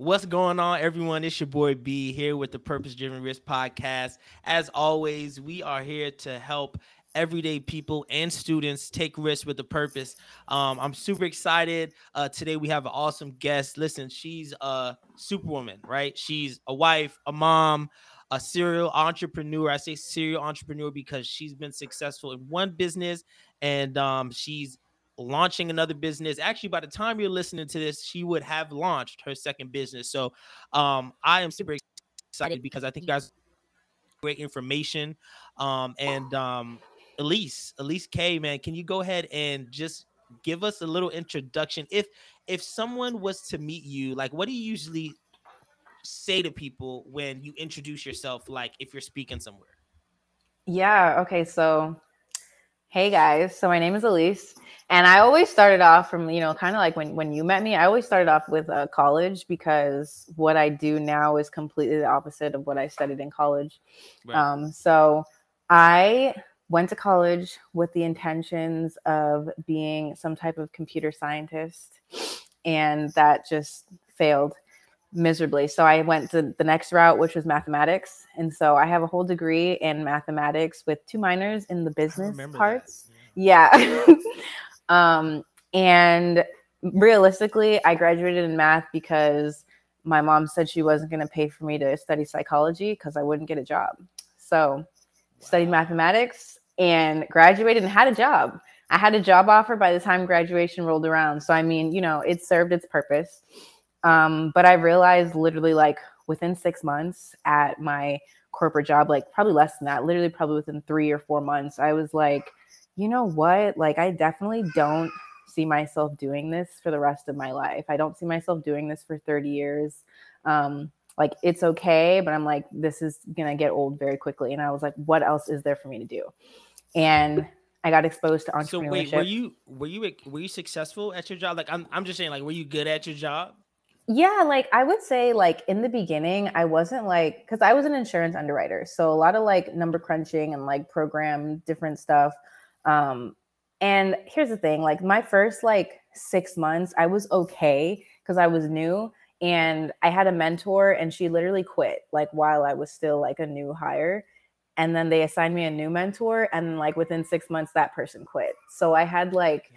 What's going on, everyone? It's your boy B here with the Purpose Driven Risk Podcast. As always, we are here to help everyday people and students take risks with a purpose. Um, I'm super excited. Uh, today we have an awesome guest. Listen, she's a superwoman, right? She's a wife, a mom, a serial entrepreneur. I say serial entrepreneur because she's been successful in one business and um, she's launching another business. Actually, by the time you're listening to this, she would have launched her second business. So um, I am super excited because I think you guys great information. Um, and um, Aleise, Aleise Kay, man, can you go ahead and just give us a little introduction? If if someone was to meet you, like what do you usually say to people when you introduce yourself, like if you're speaking somewhere? Yeah, okay, so hey guys, so my name is Aleise. And I always started off from, you know, kind of like when, when you met me, I always started off with uh, college because what I do now is completely the opposite of what I studied in college. Right. Um, so I went to college with the intentions of being some type of computer scientist, and that just failed miserably. So I went to the next route, which was mathematics. And so I have a whole degree in mathematics with two minors in the business parts. That. Yeah. yeah. Um, and realistically, I graduated in math because my mom said she wasn't going to pay for me to study psychology because I wouldn't get a job. So, wow. studied mathematics and graduated and had a job. I had a job offer by the time graduation rolled around. So, I mean, you know, it served its purpose. Um, but I realized literally like within six months at my corporate job, like probably less than that, literally probably within three or four months, I was like, you know what? Like, I definitely don't see myself doing this for the rest of my life. I don't see myself doing this for 30 years. Um, like, it's okay, but I'm like, this is gonna get old very quickly. And I was like, what else is there for me to do? And I got exposed to entrepreneurship. So wait, were you were you were you successful at your job? Like, I'm I'm just saying, like, were you good at your job? Yeah, like I would say, like in the beginning, I wasn't like because I was an insurance underwriter, so a lot of like number crunching and like program different stuff. Um, and here's the thing like my first like six months, I was okay because I was new and I had a mentor and she literally quit like while I was still like a new hire. And then they assigned me a new mentor. And like within six months, that person quit. So I had like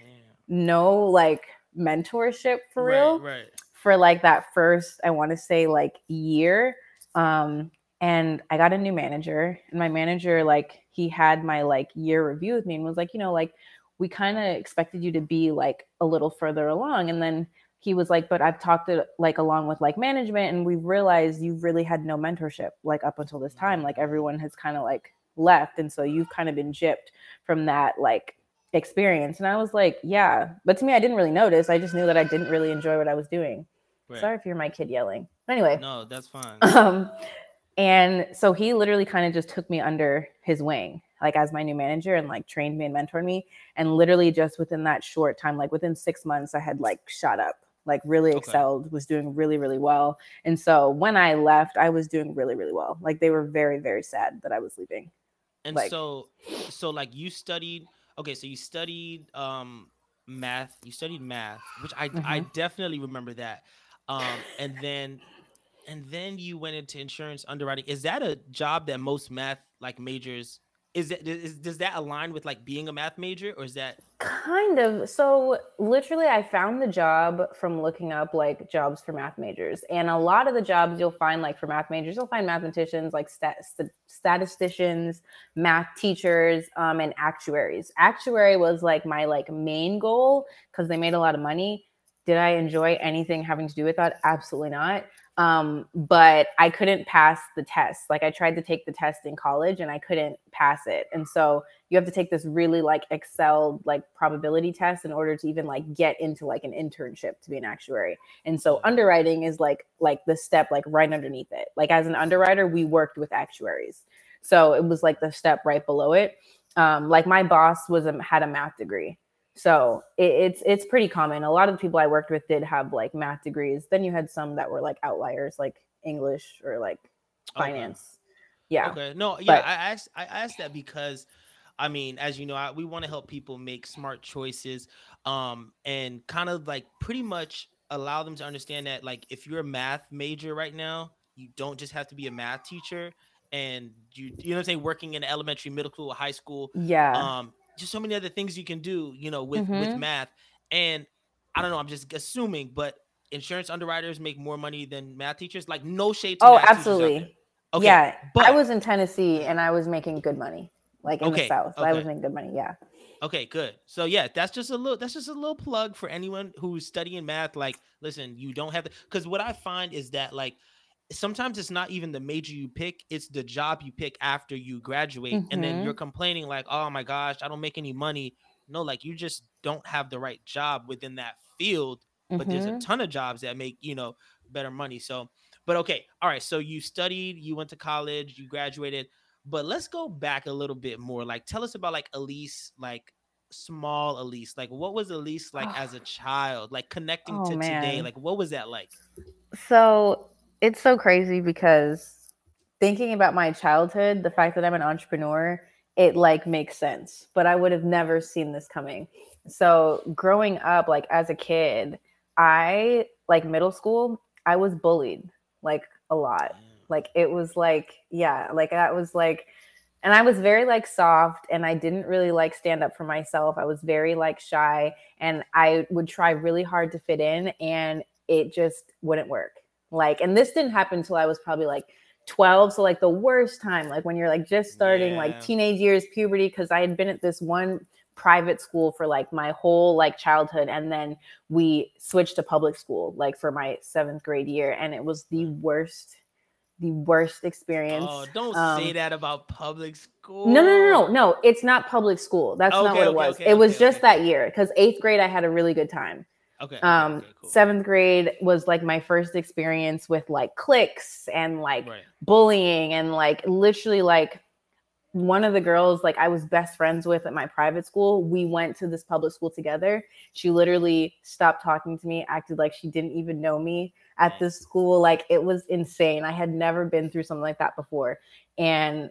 no like mentorship for right, real right. For like that first, I want to say like year. Um, and I got a new manager, and my manager like he had my like year review with me and was like, you know, like we kind of expected you to be like a little further along. And then he was like, but I've talked to like along with like management and we've realized you've really had no mentorship like up until this time. Like everyone has kind of like left. And so you've kind of been gypped from that like experience. And I was like, yeah. But to me, I didn't really notice. I just knew that I didn't really enjoy what I was doing. Right. Sorry if you're my kid yelling. Anyway. No, that's fine. Um, and so he literally kind of just took me under his wing, like as my new manager, and like trained me and mentored me. And literally, just within that short time, like within six months, I had like shot up, like really okay. excelled, was doing really, really well. And so when I left, I was doing really, really well. Like they were very, very sad that I was leaving. And like, so, so like you studied, okay, so you studied um math, you studied math, which I mm-hmm. I definitely remember that. Um, and then and then you went into insurance underwriting. Is that a job that most math like majors is that is, does that align with like being a math major or is that kind of. So literally i found the job from looking up like jobs for math majors. And a lot of the jobs you'll find like for math majors you'll find mathematicians like stat- statisticians math teachers um, and actuaries. Actuary was like my like main goal because they made a lot of money did i enjoy anything having to do with that absolutely not um, but I couldn't pass the test. Like I tried to take the test in college and I couldn't pass it. And so you have to take this really like Excel like probability test in order to even like get into like an internship to be an actuary. And so underwriting is like like the step like right underneath it. Like as an underwriter, we worked with actuaries. So it was like the step right below it. Um, like my boss was a, had a math degree so it, it's it's pretty common. A lot of the people I worked with did have like math degrees. Then you had some that were like outliers, like English or like finance. Okay. Yeah. Okay. No. Yeah. But, I asked. I asked that because, I mean, as you know, I, we want to help people make smart choices, um, and kind of like pretty much allow them to understand that like if you're a math major right now, you don't just have to be a math teacher and you you know what I'm saying, working in elementary, middle school, high school. Yeah. Um, just so many other things you can do, you know, with with Mhm. math. And I don't know, I'm just assuming, but insurance underwriters make more money than math teachers. Like no shade to Oh, absolutely. Okay. yeah. but- I was in Tennessee and I was making good money. Like in Okay, the South. I was making good money. Yeah. Okay, good. So yeah, that's just a little that's just a little plug for anyone who's studying math. Like, listen, you don't have to because what I find is that like sometimes it's not even the major you pick, it's the job you pick after you graduate. And then you're complaining, like, oh my gosh, I don't make any money. No, like you just don't have the right job within that field. But there's a Mhm. ton of jobs that make, you know, better money. So, but okay, all right. So you studied, you went to college, you graduated. But let's go back a little bit more. Like, tell us about like Aleise, like small Aleise. Like, what was Aleise like as a child? Like connecting Oh, to today. Like, what was that like? So it's so crazy because thinking about my childhood, the fact that I'm an entrepreneur, it like makes sense. But I would have never seen this coming. So growing up, like as a kid, I like middle school, I was bullied like a lot. Mm. Like it was like, yeah, like that was like, and I was very like soft and I didn't really like stand up for myself. I was very like shy and I would try really hard to fit in and it just wouldn't work. Like, and this didn't happen until I was probably like 12. So, like, the worst time, like when you're like just starting Yeah. like teenage years, puberty, because I had been at this one private school for like my whole like childhood and then we switched to public school like for my seventh grade year and it was the worst the worst experience Oh, don't say Um, that about public school. no, no, no, no, no. It's not public school. That's not Okay, what it was. okay, it was just that year because eighth grade I had a really good time. Okay. Um, okay, cool. seventh grade was like my first experience with like cliques and like Right. bullying and like literally like one of the girls like I was best friends with at my private school. We went to this public school together. She literally stopped talking to me, acted like she didn't even know me at this school. Like it was insane. I had never been through something like that before. And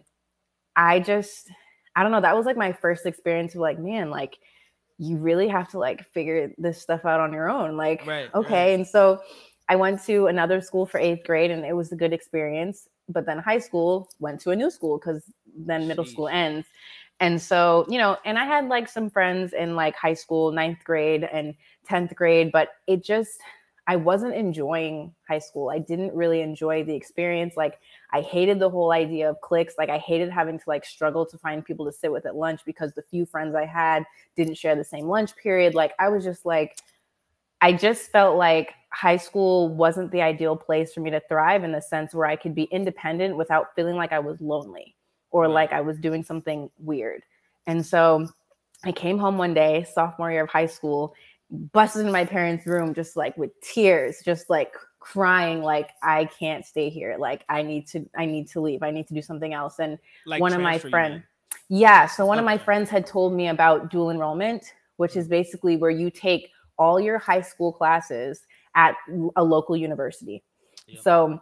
I just I don't know, that was like my first experience of like, man, like you really have to like figure this stuff out on your own. Like, Right, okay. right. And so I went to another school for eighth grade and it was a good experience. But then high school went to a new school because then middle school ends. And so, you know, and I had like some friends in like high school, ninth grade and 10th grade, but it just, I wasn't enjoying high school. I didn't really enjoy the experience. Like, I hated the whole idea of cliques. Like, I hated having to like struggle to find people to sit with at lunch because the few friends I had didn't share the same lunch period. Like, I was just like, I just felt like high school wasn't the ideal place for me to thrive in the sense where I could be independent without feeling like I was lonely or like I was doing something weird. And so I came home one day, sophomore year of high school, busted into my parents' room just like with tears, just like crying like I can't stay here. Like I need to I need to leave. I need to do something else. And Like one of my friends yeah so one of my friends had told me about dual enrollment which is basically where you take all your high school classes at a local university Yep. so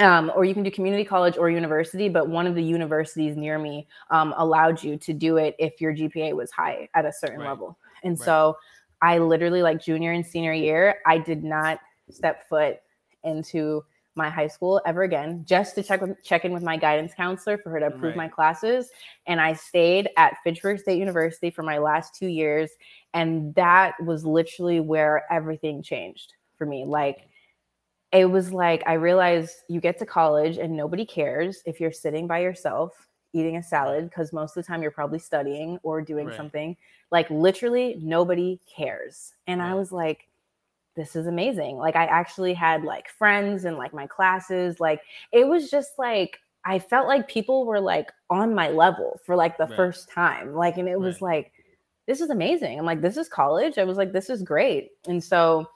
um, or you can do community college or university but one of the universities near me um, allowed you to do it if your gpa was high at a certain Right. level and Right. so i literally like junior and senior year i did not step foot into my high school ever again just to check with, check in with my guidance counselor for her to approve Right. my classes. And i stayed at fitchburg state university for my last two years and that was literally where everything changed for me. Like it was like i realized you get to college and nobody cares if you're sitting by yourself eating a salad because most of the time you're probably studying or doing Right. something like literally nobody cares and i was like this is amazing. Like I actually had like friends and like my classes. Like it was just like I felt like people were like on my level for like the Right. first time. Like and it was like this is amazing. I'm like this is college. I was like this is great. And so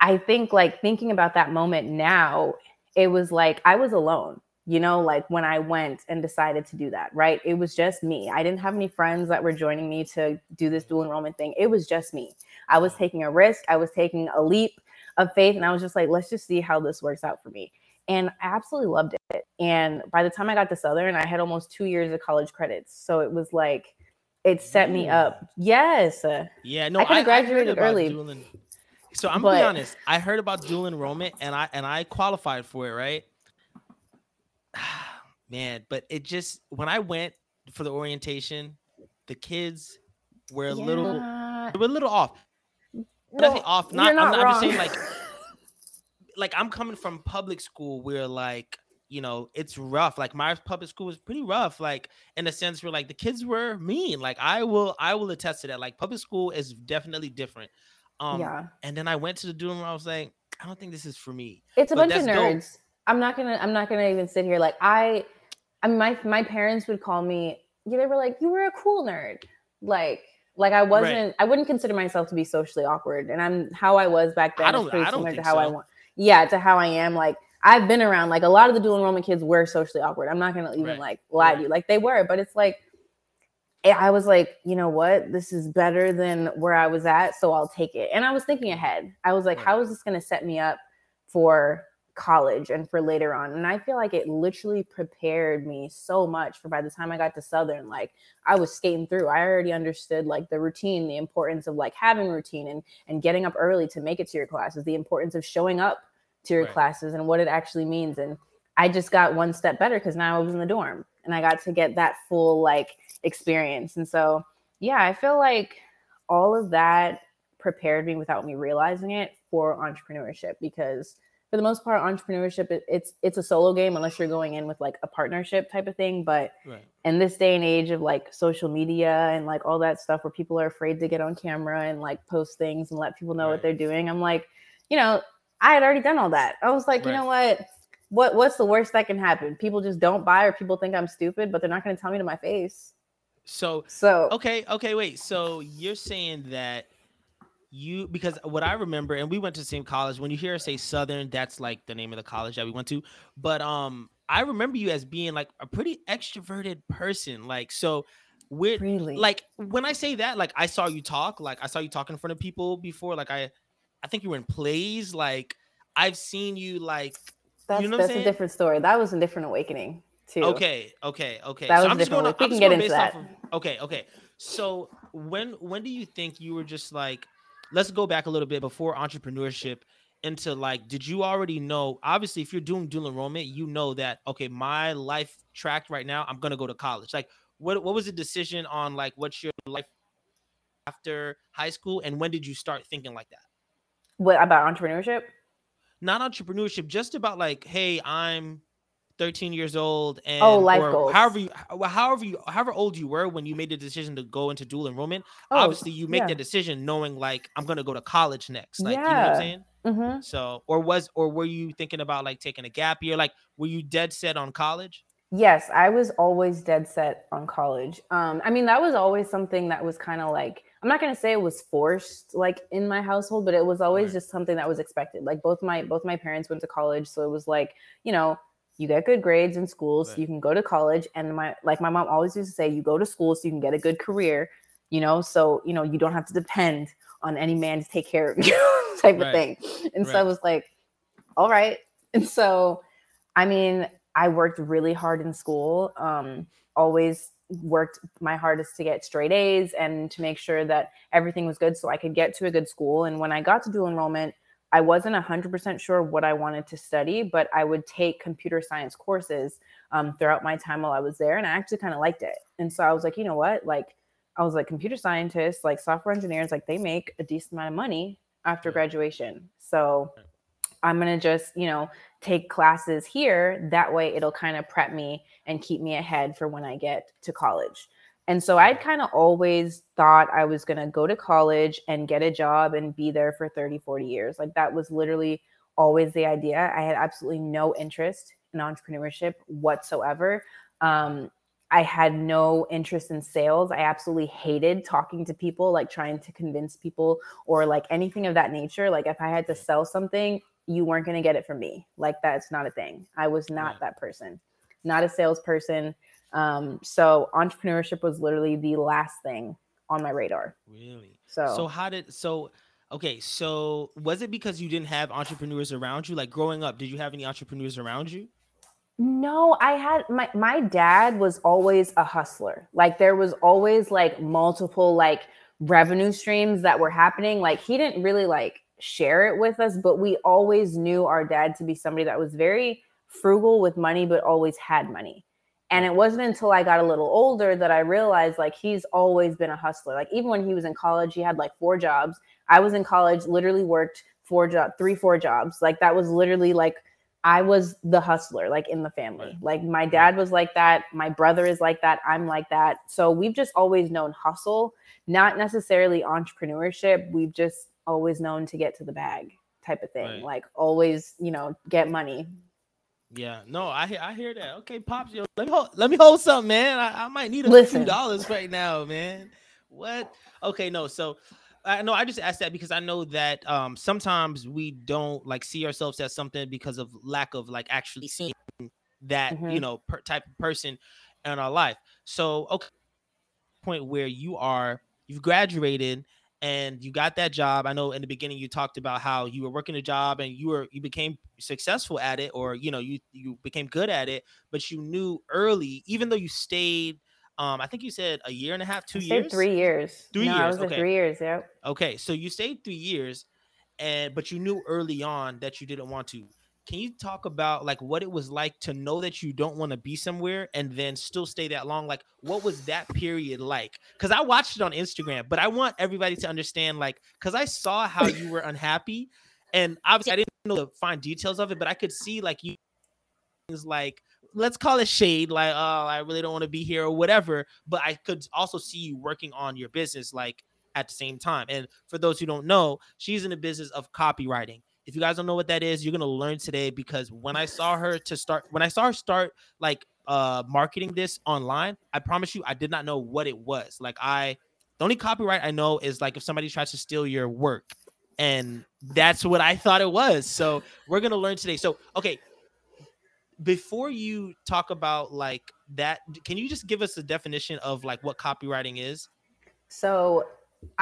I think like thinking about that moment now, it was like I was alone. You know, like when I went and decided to do that, right? It was just me. I didn't have any friends that were joining me to do this dual mm-hmm. enrollment thing. It was just me. I was taking a risk. I was taking a leap of faith. And I was just like, let's just see how this works out for me. And I absolutely loved it. And by the time I got to Southern, I had almost two years of college credits. So it was like, it set me up. Yes. Yeah, no, I coulda I, I graduated early. So I'm But- gonna be honest. I heard about dual enrollment and I and I qualified for it, right? Man, but it just when I went for the orientation, the kids were a little they were a little off. When I say No, off, not, I'm, not not I'm just saying like like I'm coming from public school where like you know it's rough. Like my public school was pretty rough. Like in a sense where like the kids were mean. Like I will I will attest to that. Like public school is definitely different. Um yeah. and then I went to the dual enrollment. I was like, I don't think this is for me. It's a But bunch of that's dope. I'm not gonna I'm not gonna even sit here like I I mean my my parents would call me yeah, they were like, you were a cool nerd. Like like I wasn't I wouldn't consider myself to be socially awkward. And I'm how I was back then I don't- pretty I don't similar to how I want yeah, to how I am. Like I've been around like a lot of the dual enrollment kids were socially awkward. I'm not gonna even Right. like lie to you. Like they were, but it's like eh, I was like, you know what? This is better than where I was at, so I'll take it. And I was thinking ahead. I was like, Right. how is this going to set me up for college and for later on? And I feel like it literally prepared me so much for by the time I got to Southern, like I was skating through. I already understood like the routine, the importance of like having routine and and getting up early to make it to your classes, the importance of showing up to your Right. classes and what it actually means. And I just got one step better because now I was in the dorm and I got to get that full like experience. And so, yeah, I feel like all of that prepared me without me realizing it for entrepreneurship because for the most part entrepreneurship it, it's it's a solo game unless you're going in with like a partnership type of thing but Right. in this day and age of like social media and like all that stuff where people are afraid to get on camera and like post things and let people know Right. what they're doing i'm like you know i had already done all that i was like you know what what what's the worst that can happen people just don't buy or people think i'm stupid but they're not going to tell me to my face So so okay, okay, wait. So you're saying that you because what I remember, and we went to the same college. When you hear us say Southern, that's like the name of the college that we went to. But um, I remember you as being like a pretty extroverted person. Like so, we're really like when I say that, like I saw you talk, like I saw you talk in front of people before. Like I, I think you were in plays. Like I've seen you like that's, know that's a different story that was a different awakening too Okay, okay, okay. That so was I'm just going. We I'm can get into that. of. Okay, okay. So when when do you think you were just like? Let's go back a little bit before entrepreneurship into like. Did you already know? Obviously, if you're doing dual enrollment, you know that okay, my life track right now, I'm gonna go to college. Like, what what was the decision on like what's your life after high school, and when did you start thinking like that? what about entrepreneurship Not entrepreneurship, just about like, hey, I'm 13 years old and Oh, life goals. however you however you however old you were when you made the decision to go into dual enrollment Oh, obviously you make yeah. that decision knowing like i'm gonna go to college next like you know what i'm Yeah. saying hmm so or was or were you thinking about like taking a gap year like were you dead set on college Yes, I was always dead set on college. Um, I mean, that was always something that was kind of like I'm not gonna say it was forced like in my household, but it was always Right. just something that was expected. Like both my both my parents went to college, so it was like you know you get good grades in school, so Right. you can go to college. And my like my mom always used to say, you go to school so you can get a good career. You know, so you know you don't have to depend on any man to take care of you, type of thing. And so I was like, all right. And so, I mean, I worked really hard in school. Um, always worked my hardest to get straight A's and to make sure that everything was good so I could get to a good school. And when I got to dual enrollment, I wasn't 100% sure what I wanted to study, but I would take computer science courses um, throughout my time while I was there. And I actually kind of liked it. And so I was like, you know what? Like, I was like, computer scientists, like software engineers, like they make a decent amount of money after graduation. So I'm going to just, you know, take classes here. That way it'll kind of prep me and keep me ahead for when I get to college. And so I'd kind of always thought I was going to go to college and get a job and be there for 30, 40 years. Like that was literally always the idea. I had absolutely no interest in entrepreneurship whatsoever. Um, I had no interest in sales. I absolutely hated talking to people, like trying to convince people or like anything of that nature. Like if I had to sell something, you weren't going to get it from me. Like that's not a thing. I was not that person, not a salesperson. Um, so entrepreneurship was literally the last thing on my radar. really So, so how did so okay so was it because you didn't have entrepreneurs around you like growing up did you have any entrepreneurs around you No, I had my my dad was always a hustler. Like there was always like multiple like revenue streams that were happening. Like he didn't really like share it with us, but we always knew our dad to be somebody that was very frugal with money, but always had money. And it wasn't until I got a little older that I realized like he's always been a hustler. Like even when he was in college, he had like four jobs. I was in college, literally worked four job, three, four jobs. Like that was literally like I was the hustler, like in the family. Like my dad was like that. My brother is like that. I'm like that. So we've just always known hustle, not necessarily entrepreneurship. We've just always known to get to the bag type of thing. Right. Like always, you know, get money, yeah, no, I hear I hear that. Okay, pops, yo, let me hold, let me hold something, man. I, I might need a Listen. few dollars right now, man. What? Okay, no, so I know I just asked that because I know that um sometimes we don't like see ourselves as something because of lack of like actually seeing that mm-hmm. you know per, type of person in our life. So okay, point where you are, you've graduated and you got that job. I know in the beginning you talked about how you were working a job and you were you became successful at it or you know you you became good at it, but you knew early even though you stayed um I think you said a year and a half, two years, 3 years. 3 no, years. I was okay. 3 years, yeah. Okay, so you stayed 3 years and but you knew early on that you didn't want to can you talk about like what it was like to know that you don't want to be somewhere and then still stay that long? Like what was that period like? Because i watched it on instagram but i want everybody to understand like because i saw how you were unhappy and obviously i didn't know the fine details of it but i could see like you things like let's call it shade like oh i really don't want to be here or whatever but i could also see you working on your business like at the same time and for those who don't know she's in the business of copywriting if you guys don't know what that is, you're gonna learn today because when I saw her to start, when I saw her start like uh marketing this online, I promise you, I did not know what it was. Like I, the only copyright I know is like if somebody tries to steal your work, and that's what I thought it was. So we're gonna learn today. So okay, before you talk about like that, can you just give us a definition of like what copywriting is? So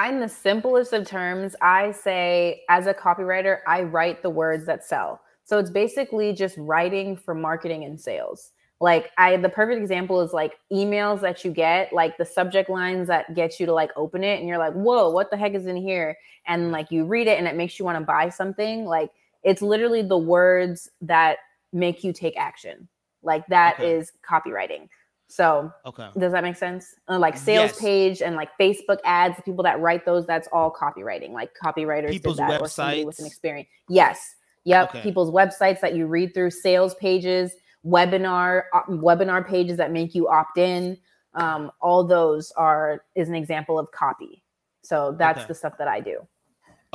in the simplest of terms, I say as a copywriter, I write the words that sell. So it's basically just writing for marketing and sales. Like I the perfect example is like emails that you get, like the subject lines that get you to like open it and you're like, "Whoa, what the heck is in here?" and like you read it and it makes you want to buy something. Like it's literally the words that make you take action. Like that okay. is copywriting. So, okay, does that make sense? Uh, like sales yes. page and like Facebook ads, people that write those, that's all copywriting. Like copywriters people's did that websites. or somebody with an experience. Yes, yep. Okay. People's websites that you read through, sales pages, webinar uh, webinar pages that make you opt in. Um, all those are is an example of copy. So that's okay. the stuff that I do.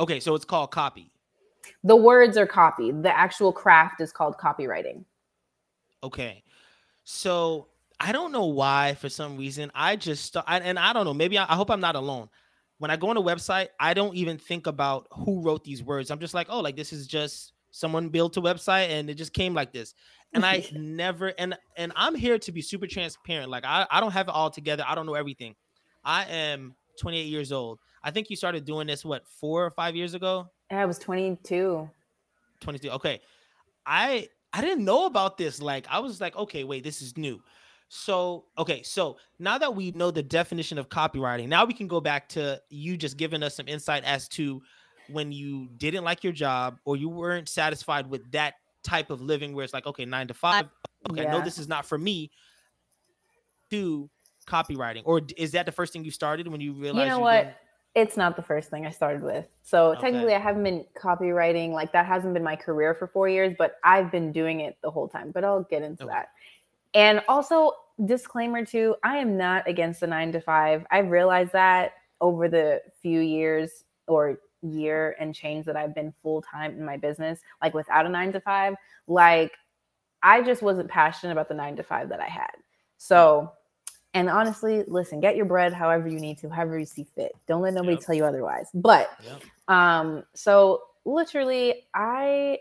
Okay, so it's called copy. The words are copy. The actual craft is called copywriting. Okay. So I don't know why, for some reason, I just I, and I don't know. Maybe I, I, hope I'm not alone. When I go on a website, I don't even think about who wrote these words. I'm just like, oh, like this is just someone built a website and it just came like this. And I never and and I'm here to be super transparent. Like I, I don't have it all together. I don't know everything. I am 28 years old. I think you started doing this what four or five years ago. I was 22. 22. Okay. I I didn't know about this. Like I was like, okay, wait, this is new. So, okay, so now that we know the definition of copywriting, now we can go back to you just giving us some insight as to when you didn't like your job or you weren't satisfied with that type of living where it's like, okay, nine to five. Okay, yeah. no, this is not for me. Do copywriting, or is that the first thing you started when you realized? You know you what? Didn't... It's not the first thing I started with. So okay. technically, I haven't been copywriting like that. Hasn't been my career for four years, but I've been doing it the whole time. But I'll get into okay. that. And also, disclaimer too, I am not against the nine to five. I've realized that over the few years or year and change that I've been full time in my business, like without a nine to five, like I just wasn't passionate about the nine to five that I had. So, and honestly, listen, get your bread however you need to, however you see fit. Don't let nobody yep. tell you otherwise. But, yep. um, so literally, I,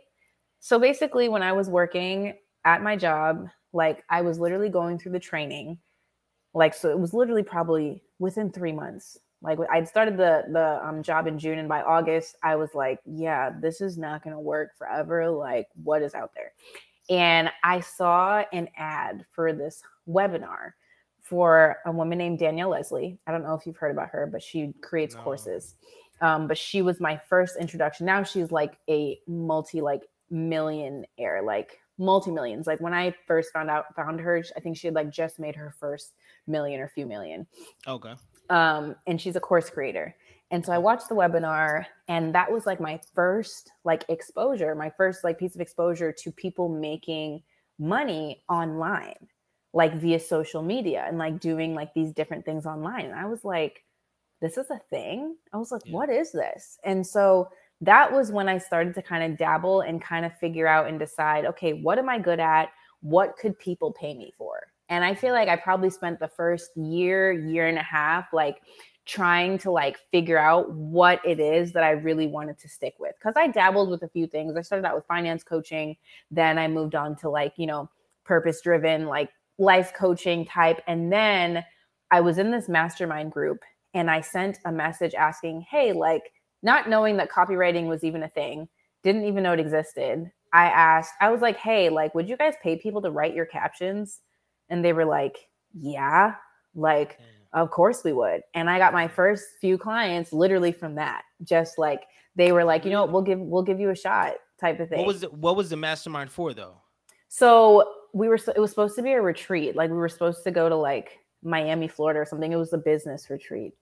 so basically, when I was working at my job, like I was literally going through the training. Like so it was literally probably within 3 months. Like I'd started the the um, job in June and by August I was like, yeah, this is not going to work forever. Like what is out there? And I saw an ad for this webinar for a woman named Danielle Leslie. I don't know if you've heard about her, but she creates no. courses. Um, but she was my first introduction. Now she's like a multi like millionaire, like multi millions. Like when I first found out found her, I think she had like just made her first million or few million. Okay. Um, and she's a course creator. And so I watched the webinar and that was like my first like exposure, my first like piece of exposure to people making money online, like via social media and like doing like these different things online. And I was like, this is a thing. I was like, Yeah. what is this? And so that was when I started to kind of dabble and kind of figure out and decide, okay, what am I good at? What could people pay me for? And I feel like I probably spent the first year, year and a half, like trying to like figure out what it is that I really wanted to stick with. Cause I dabbled with a few things. I started out with finance coaching, then I moved on to like, you know, purpose driven, like life coaching type. And then I was in this mastermind group and I sent a message asking, hey, like, not knowing that copywriting was even a thing, didn't even know it existed. I asked, I was like, hey, like, would you guys pay people to write your captions? And they were like, yeah, like, hmm. of course we would. And I got my first few clients literally from that. Just like they were like, you know what, we'll give we'll give you a shot type of thing. What was the, what was the mastermind for though? So we were it was supposed to be a retreat. Like we were supposed to go to like Miami, Florida or something. It was a business retreat.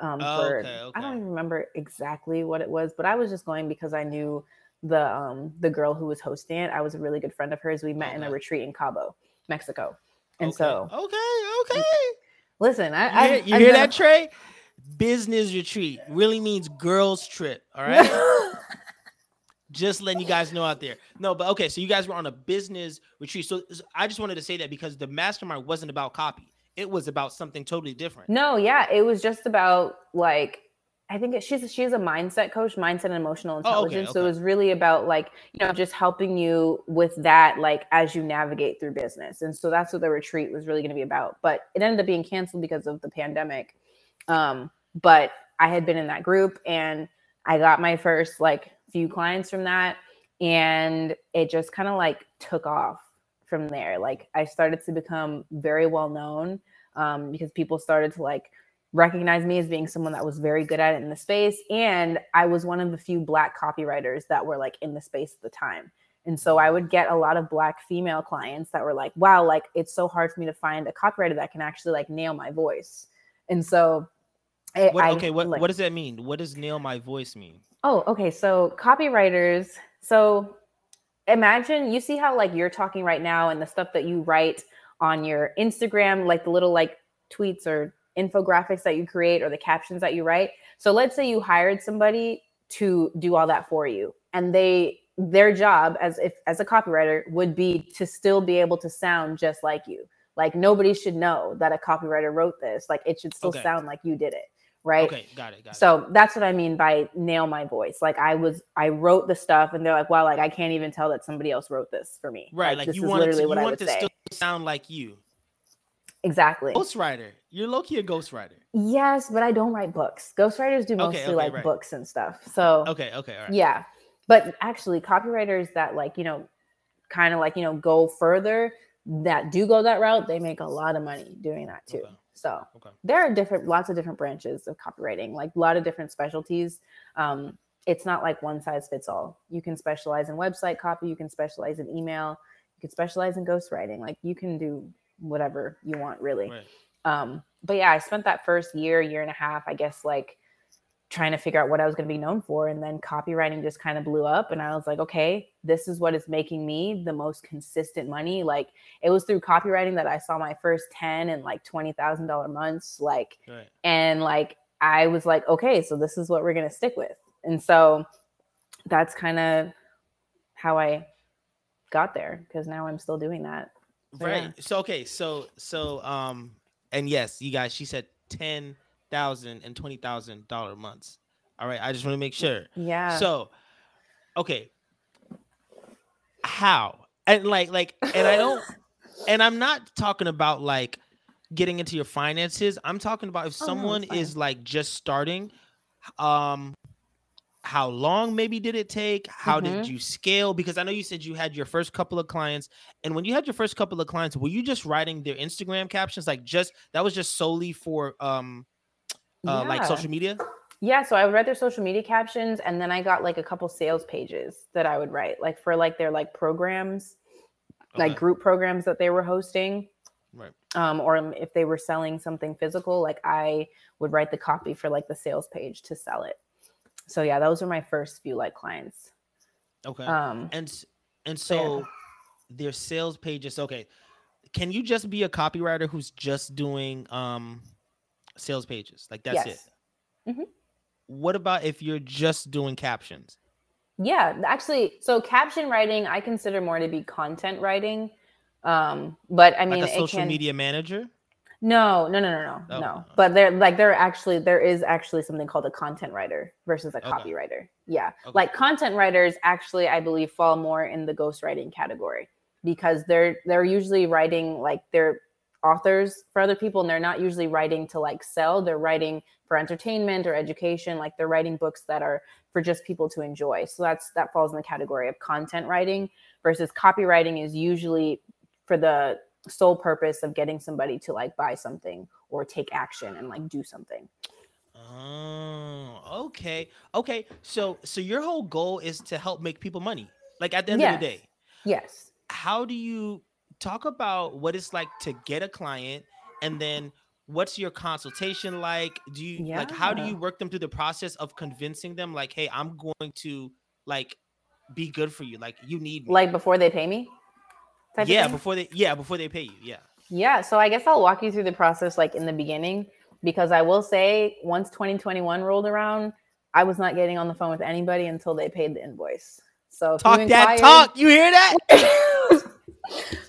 Um Oh, for okay, I don't even remember exactly what it was, but I was just going because I knew the um the girl who was hosting it. I was a really good friend of hers. We met in a retreat in Cabo, Mexico. And Okay, so okay, okay. listen, I You I hear, you I've hear that, Trey? Business retreat really means girls trip. All right. just letting you guys know out there. No, but okay, so you guys were on a business retreat. So so I just wanted to say that because the mastermind wasn't about copy. It was about something totally different. No, yeah, it was just about like I think it, she's she's a mindset coach, mindset and emotional Oh, okay, intelligence. So it was really about like you know just helping you with that like as you navigate through business. And so that's what the retreat was really going to be about. But it ended up being canceled because of the pandemic. Um, but I had been in that group and I got my first like few clients from that, and it just kind of like took off from there. Like I started to become very well known um, because people started to like recognize me as being someone that was very good at it in the space. And I was one of the few black copywriters that were like in the space at the time. And so I would get a lot of black female clients that were like, wow, like it's so hard for me to find a copywriter that can actually like nail my voice. And so What, I, okay, what, like- what does that mean? What does nail my voice mean? Oh, okay. So copywriters. So imagine you see how like you're talking right now and the stuff that you write on your Instagram, like the little like tweets or infographics that you create or the captions that you write. So let's say you hired somebody to do all that for you and they their job as if as a copywriter would be to still be able to sound just like you. Like nobody should know that a copywriter wrote this. Like it should still Okay. sound like you did it. Right. Okay, got it, got it. So that's what I mean by nail my voice. Like I was, I wrote the stuff, and they're like, "Wow, like I can't even tell that somebody else wrote this for me." Right, like, this you is want it to, literally you what I would to say. still sound like you. exactly. Ghostwriter. You're low key a ghostwriter. Yes, but I don't write books. Ghostwriters do Okay, mostly okay, like right. books and stuff. So Okay, okay, all right. yeah, but actually, copywriters that like you know, kind of like you know go further that do go that route, they make a lot of money doing that too. Okay. So Okay. there are different, lots of different branches of copywriting, like a lot of different specialties. Um, it's not like one size fits all. You can specialize in website copy, you can specialize in email, you can specialize in ghostwriting. Like you can do whatever you want, really. Right. Um, but yeah, I spent that first year, year and a half, I guess, like trying to figure out what I was going to be known for. And then copywriting just kind of blew up. And I was like, okay, this is what is making me the most consistent money. Like it was through copywriting that I saw my first 10 and like $20,000 months. Like, Right. and like, I was like, okay, so this is what we're going to stick with. And so that's kind of how I got there because now I'm still doing that. So, Right. yeah. So okay, so so um and yes, you guys, she said ten thousand and twenty thousand dollar months. All right. I just want to make sure. Yeah. So okay. How? And like like and I don't and I'm not talking about like getting into your finances. I'm talking about if Oh, no, someone fine. is like just starting, um how long maybe did it take? How did Mhm. you scale? Because I know you said you had your first couple of clients, and when you had your first couple of clients, were you just writing their Instagram captions like just that was just solely for um uh, like social media? Yeah, so I would write their social media captions and then I got like a couple sales pages that I would write like for like their like programs, Okay. like group programs that they were hosting. Right. Um, or if they were selling something physical, like I would write the copy for like the sales page to sell it. So yeah, those were my first few like clients. Okay. Um, and and so, yeah. so their sales pages. Okay. Can you just be a copywriter who's just doing um sales pages? Like that's Yes. it. Mhm. What about if you're just doing captions? Yeah, actually, so caption writing I consider more to be content writing. Um, but I mean, like social can, media manager? No, no, no, no, no, Oh, no. no. But there, like, there actually there is actually something called a content writer versus a Okay. copywriter. Yeah, Okay. like content writers actually, I believe, fall more in the ghostwriting category because they're they're usually writing like they're authors for other people, and they're not usually writing to like sell. They're writing for entertainment or education. Like they're writing books that are for just people to enjoy. So that's that falls in the category of content writing versus copywriting is usually for the sole purpose of getting somebody to like buy something or take action and like do something. Oh, okay. Okay. So so your whole goal is to help make people money. Like at the end of the day. Yes. how do you talk about what it's like to get a client and then what's your consultation like? Do you like how do you work them through the process of convincing them like hey i'm going to like be good for you. Like you need me. Like before they pay me? yeah before they yeah before they pay you yeah. Yeah, so I guess I'll walk you through the process like in the beginning because I will say once 2021 rolled around, I was not getting on the phone with anybody until they paid the invoice. So talk that inquired- talk you hear that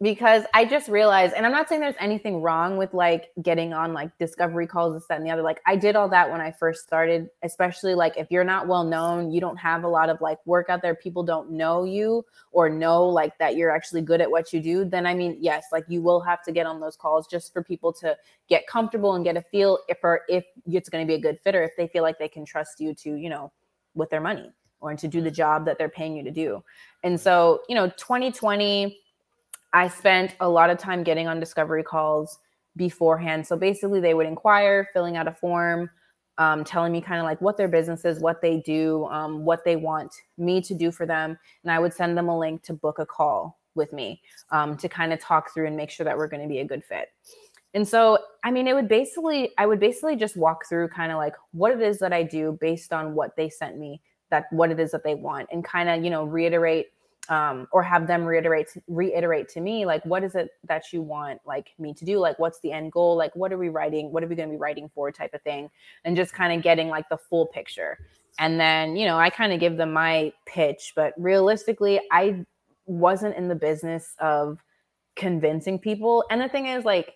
because I just realized, and I'm not saying there's anything wrong with like getting on like discovery calls, this, that, and the other. Like I did all that when I first started, especially like if you're not well known, you don't have a lot of like work out there, people don't know you or know like that you're actually good at what you do, then I mean, yes, like you will have to get on those calls just for people to get comfortable and get a feel if or if it's going to be a good fit or if they feel like they can trust you to, you know, with their money or to do the mm-hmm. job that they're paying you to do. And so, you know, 2020 I spent a lot of time getting on discovery calls beforehand. So basically, they would inquire, filling out a form, um, telling me kind of like what their business is, what they do, um, what they want me to do for them. And I would send them a link to book a call with me um, to kind of talk through and make sure that we're going to be a good fit. And so, I mean, it would basically, I would basically just walk through kind of like what it is that I do based on what they sent me, that what it is that they want, and kind of, you know, reiterate um, or have them reiterate reiterate to me like what is it that you want like me to do? Like what's the end goal? Like what are we writing? What are we going to be writing for type of thing? And just kind of getting like the full picture. And then you know i kind of give them my pitch but realistically i wasn't in the business of convincing people. And the thing is like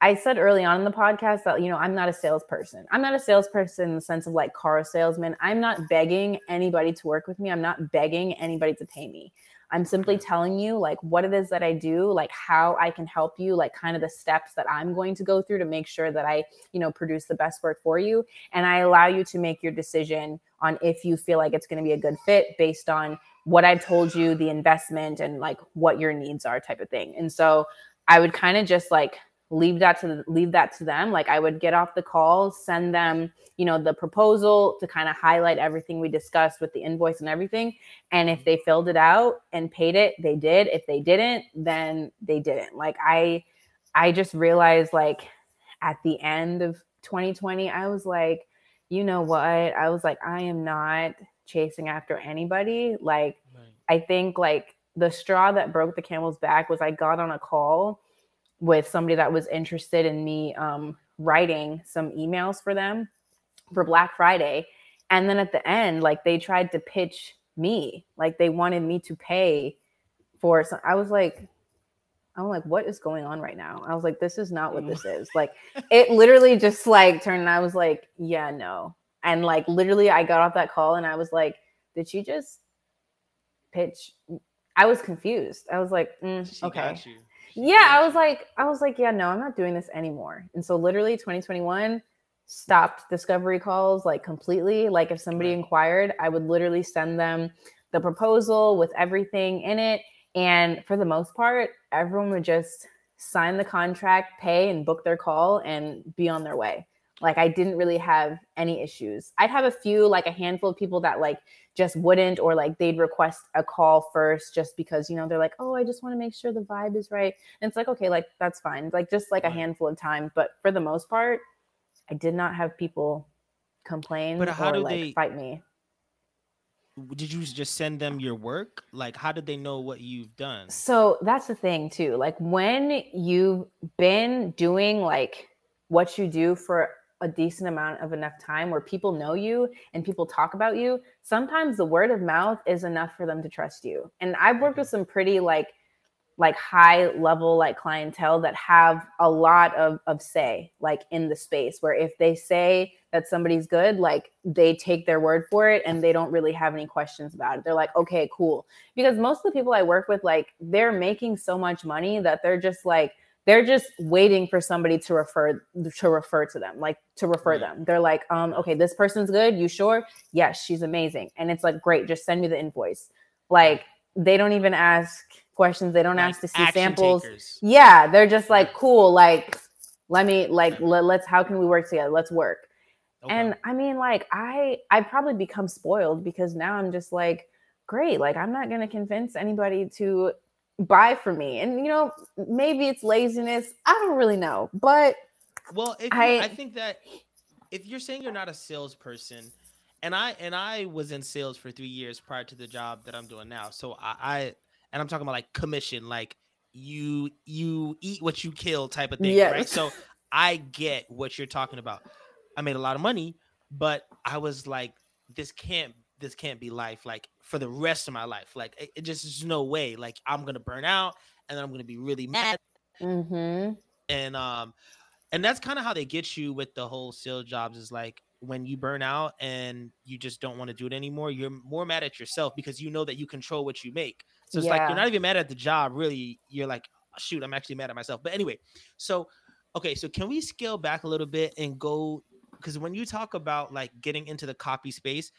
I said early on in the podcast that you know I'm not a salesperson. I'm not a salesperson in the sense of like car salesman. I'm not begging anybody to work with me. I'm not begging anybody to pay me. I'm simply mm-hmm. telling you like what it is that I do, like how I can help you, like kind of the steps that I'm going to go through to make sure that I, you know, produce the best work for you and I allow you to make your decision on if you feel like it's going to be a good fit based on what I've told you, the investment and like what your needs are type of thing. And so I would kind of just like leave that to leave that to them. Like i would get off the call send them you know the proposal to kind of highlight everything we discussed with the invoice and everything. And if they filled it out and paid it they did. If they didn't then they didn't. Like i i just realized like at the end of 2020 i was like you know what? I was like i am not chasing after anybody. Like I think like the straw that broke the camel's back was I got on a call with somebody that was interested in me um, writing some emails for them for Black Friday. And then at the end, like they tried to pitch me, like they wanted me to pay for some. I was like, I'm like, what is going on right now? I was like, this is not what this is. Like, it literally just like turned. And I was like, yeah, no. And like, literally, I got off that call and I was like, did she just pitch? I was confused. I was like, mm, okay. Got you. She Yeah, I was like, I was like, yeah, no, I'm not doing this anymore. And so literally 2021 stopped discovery calls like completely. Like if somebody inquired, I would literally send them the proposal with everything in it. And for the most part, everyone would just sign the contract, pay and book their call and be on their way. Like I didn't really have any issues. I'd have a few, like a handful of people that like just wouldn't, or like they'd request a call first just because, you know, they're like, oh, I just want to make sure the vibe is right. And it's like, okay, like that's fine. Like just like a handful of time. But for the most part, I did not have people complain but how or do like they fight me. Did you just send them your work? Like, how did they know what you've done? So that's the thing, too. Like, when you've been doing like what you do for a decent amount of enough time where people know you and people talk about you, sometimes the word of mouth is enough for them to trust you. And I've worked mm-hmm. with some pretty like like high level like clientele that have a lot of of say like in the space where if they say that somebody's good like they take their word for it and they don't really have any questions about it. They're like okay cool. Because most of the people i work with like they're making so much money that they're just like they're just waiting for somebody to refer to refer to them like to refer them. They're like um okay this person's good. You sure? Yes she's amazing. And it's like great just send me the invoice. Like they don't even ask questions. They don't like ask to see samples. takers. yeah they're just like cool like let me like let, us how can we work together? Let's work. Okay. and i mean like i i probably become spoiled because now i'm just like great like i'm not going to convince anybody to buy for me. And you know, maybe it's laziness. I don't really know. But well, I, I think that if you're saying you're not a salesperson, and I and I was in sales for three years prior to the job that I'm doing now. So I, I and I'm talking about like commission, like you you eat what you kill type of thing, yes. right? So I get what you're talking about. I made a lot of money, but I was like, this can't this can't be life like for the rest of my life. Like it, it just is no way. Like I'm gonna burn out and then I'm gonna be really mad. Mm-hmm. And um and that's kind of how they get you with the whole sales jobs is like when you burn out and you just don't want to do it anymore, you're more mad at yourself because you know that you control what you make. So it's yeah. like you're not even mad at the job, really. You're like, shoot, I'm actually mad at myself. But anyway, so okay, so can we scale back a little bit and go because when you talk about like getting into the copy space,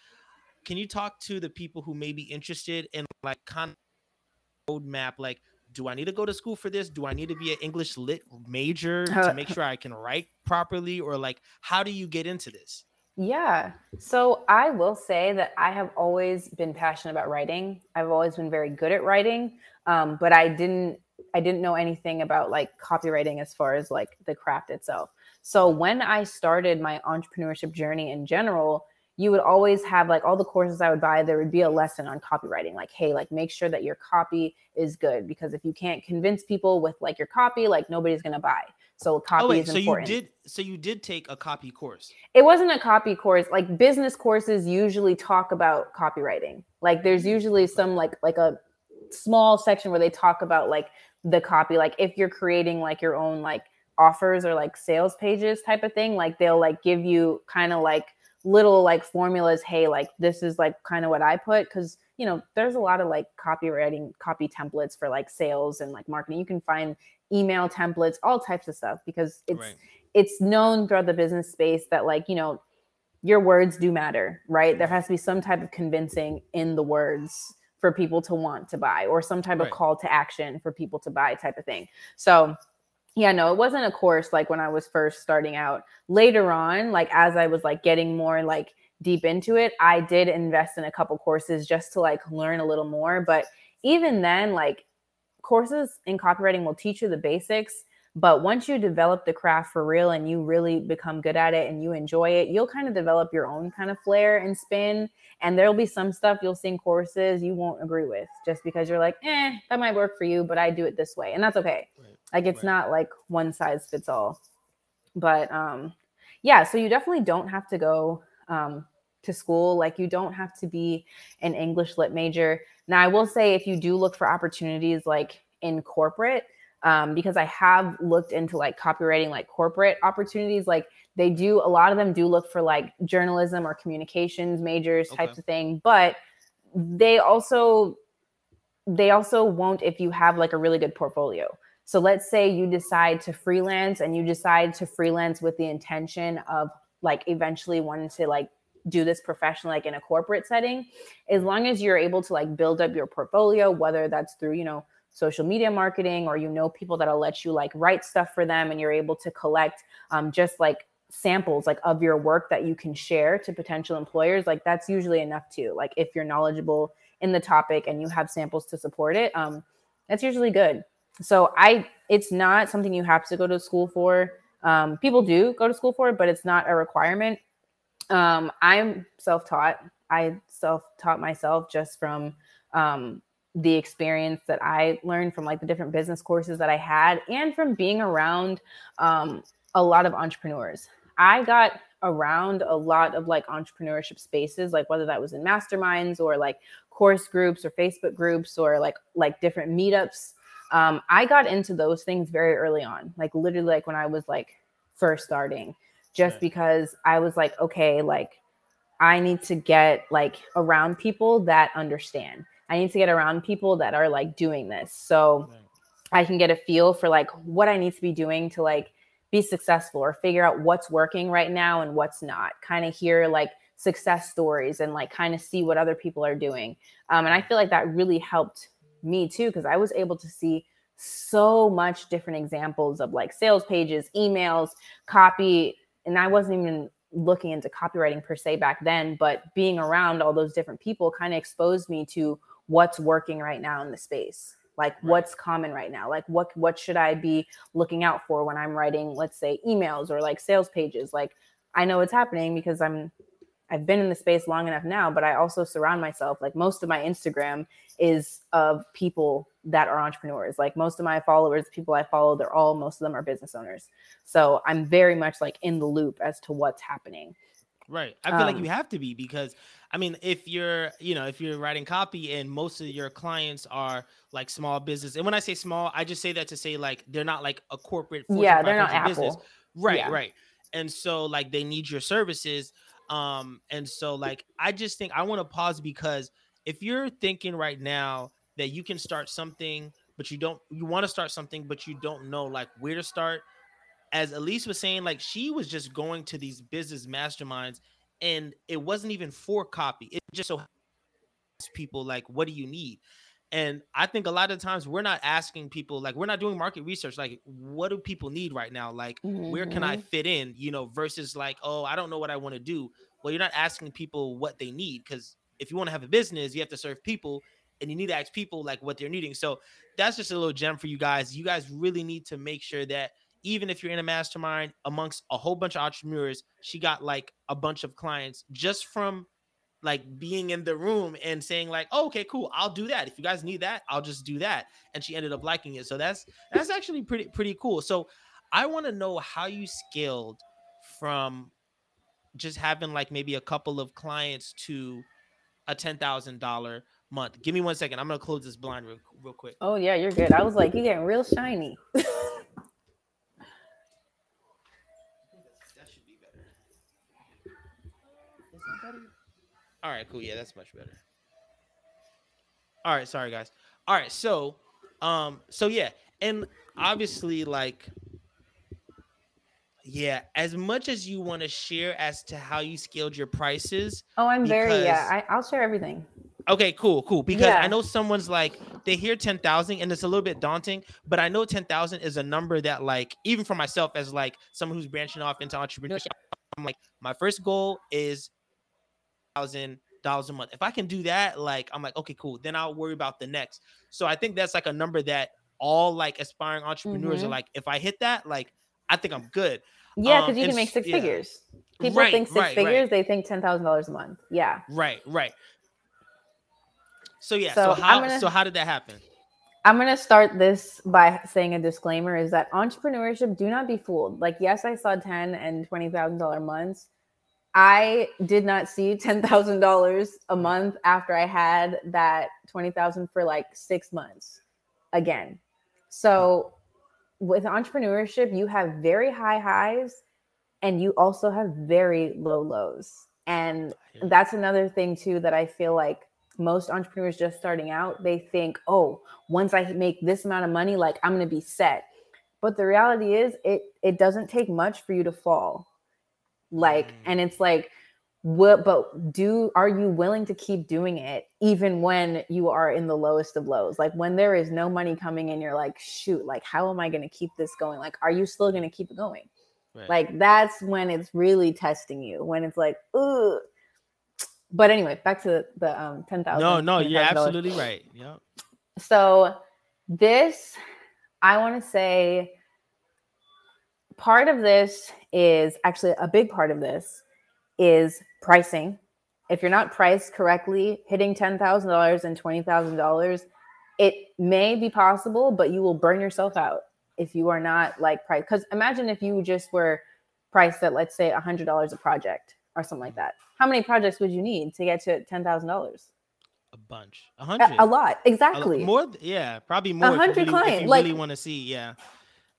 can you talk to the people who may be interested in like kind of roadmap like do I need to go to school for this? Do I need to be an English lit major to make sure I can write properly? Or like, how do you get into this? Yeah. So I will say that I have always been passionate about writing. I've always been very good at writing, um, but I didn't I didn't know anything about like copywriting as far as like the craft itself. So when I started my entrepreneurship journey in general, you would always have like all the courses I would buy, there would be a lesson on copywriting. Like, hey, like make sure that your copy is good because if you can't convince people with like your copy, like nobody's gonna buy. So copy oh, wait, is so important. you did so you did take a copy course. It wasn't a copy course. Like business courses usually talk about copywriting. Like there's mm-hmm. usually some like like a small section where they talk about like the copy. Like if you're creating like your own like offers or like sales pages type of thing, like they'll like give you kind of like little like formulas hey like this is like kind of what i put because you know there's a lot of like copywriting copy templates for like sales and like marketing you can find email templates all types of stuff because it's right. it's known throughout the business space that like you know your words do matter right there mm-hmm. has to be some type of convincing in the words for people to want to buy or some type right. of call to action for people to buy type of thing so yeah no it wasn't a course like when i was first starting out. Later on like as i was like getting more like deep into it i did invest in a couple courses just to like learn a little more but even then like courses in copywriting will teach you the basics but once you develop the craft for real and you really become good at it and you enjoy it, you'll kind of develop your own kind of flair and spin. And there'll be some stuff you'll see in courses you won't agree with just because you're like, eh, that might work for you, but I do it this way. And that's okay. Right. Like it's right. not like one size fits all. But um yeah, so you definitely don't have to go um to school. Like you don't have to be an English lit major. Now I will say if you do look for opportunities like in corporate, um, because I have looked into like copywriting, like corporate opportunities. Like they do, a lot of them do look for like journalism or communications majors okay. types of thing, but they also they also won't if you have like a really good portfolio. So let's say you decide to freelance and you decide to freelance with the intention of like eventually wanting to like do this professionally like in a corporate setting as long as you're able to like build up your portfolio whether that's through you know social media marketing or you know people that'll let you like write stuff for them and you're able to collect um, just like samples like of your work that you can share to potential employers like that's usually enough too. Like if you're knowledgeable in the topic and you have samples to support it um that's usually good. So i it's not something you have to go to school for. Um people do go to school for it but it's not a requirement. Um i'm self-taught. I self-taught myself just from um the experience that I learned from like the different business courses that I had and from being around um, a lot of entrepreneurs. I got around a lot of like entrepreneurship spaces, like whether that was in masterminds or like course groups or Facebook groups or like like different meetups. Um, I got into those things very early on, like literally like when I was like first starting, just okay. because I was like, okay, like I need to get like around people that understand. I need to get around people that are like doing this. So. I can get a feel for like what I need to be doing to like be successful or figure out what's working right now and what's not. Kind of hear like success stories and like kind of see what other people are doing. Um, and I feel like that really helped me too because I was able to see so much different examples of like sales pages, emails, copy, and I wasn't even looking into copywriting per se back then, but being around all those different people kind of exposed me to what's working right now in the space? Like right. what's common right now? Like what what should i be looking out for when i'm writing let's say emails or like sales pages? Like i know it's happening because i'm i've been in the space long enough now but i also surround myself like most of my instagram is of people that are entrepreneurs. Like most of my followers people i follow they're all most of them are business owners. So i'm very much like in the loop as to what's happening right i feel um, like you have to be because I mean, if you're, you know, if you're writing copy and most of your clients are like small business, and when I say small, I just say that to say like they're not like a corporate. yeah, they're not business. Apple. Right, yeah. right. And so like they need your services. Um, and so like I just think I want to pause because if you're thinking right now that you can start something, but you don't, you want to start something, but you don't know like where to start. As Aleise was saying, like she was just going to these business masterminds and it wasn't even for copy. It just so people like, what do you need? And I think a lot of times we're not asking people like we're not doing market research like what do people need right now? Like mm-hmm. where can I mm-hmm. fit in, you know, versus like, oh, I don't know what I want to do. Well, you're not asking people what they need because if you want to have a business, you have to serve people and you need to ask people like what they're needing. So that's just a little gem for you guys. You guys really need to make sure that even if you're in a mastermind amongst a whole bunch of entrepreneurs, she got like a bunch of clients just from like being in the room and saying like, oh, "Okay, cool, I'll do that. If you guys need that, I'll just do that." And she ended up liking it. So that's that's actually pretty pretty cool. So I want to know how you scaled from just having like maybe a couple of clients to a ten thousand dollar month. Give me one second. I'm gonna close this blind real, real quick. Oh yeah, you're good. I was like, you getting real shiny. All right, cool. Yeah, that's much better. All right, sorry guys. All right, so um so yeah, and obviously like yeah, as much as you want to share as to how you scaled your prices. Oh, I'm because, very yeah, I, I'll share everything. Okay, cool, cool. Because yeah. I know someone's like they hear ten thousand and it's a little bit daunting, but I know ten thousand is a number that like even for myself as like someone who's branching off into entrepreneurship, I'm like my first goal is thousand dollars a month. If I can do that, like I'm like, okay, cool. Then I'll worry about the next. So I think that's like a number that all like aspiring entrepreneurs mm-hmm. are like, if I hit that, like I think I'm good. Yeah, because um, you can make six yeah. figures. People right, think six right, figures, right. they think ten thousand dollars a month. Yeah. Right, right. So yeah, so, so how gonna, so how did that happen? I'm gonna start this by saying a disclaimer: is that entrepreneurship, do not be fooled. Like, yes, I saw ten and twenty thousand dollar months I did not see ten thousand dollars a month after I had that twenty thousand for like six months again. So with entrepreneurship, you have very high highs and you also have very low lows. And that's another thing too that I feel like most entrepreneurs just starting out, they think, oh, once I make this amount of money, like I'm gonna be set. But the reality is it it doesn't take much for you to fall like, mm. and it's like, what, but do, are you willing to keep doing it even when you are in the lowest of lows? Like, when there is no money coming in, you're like, shoot, like, how am I going to keep this going? Like, are you still going to keep it going? Right. Like that's when it's really testing you. When it's like, ugh. But anyway, back to the, the um ten thousand. No, no, you're absolutely right. Yeah. So this, I want to say, part of this is actually a big part of this is pricing. If you're not priced correctly, hitting ten thousand dollars and twenty thousand dollars, it may be possible, but you will burn yourself out if you are not like price. Because imagine if you just were priced at let's say a hundred dollars a project or something like that. How many projects would you need to get to ten thousand dollars? A bunch, a hundred, a, lot, exactly. A, more, yeah, probably more. A hundred clients, like, really want to see, yeah.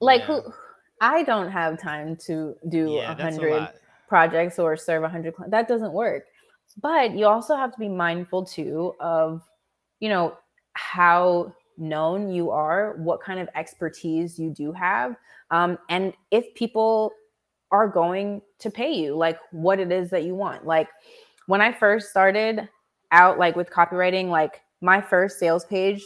Like yeah. who? I don't have time to do a yeah, hundred projects or serve a hundred. That doesn't work. But you also have to be mindful too of, you know, how known you are, what kind of expertise you do have, um, and if people are going to pay you, like what it is that you want. Like when I first started out, like with copywriting, like my first sales page,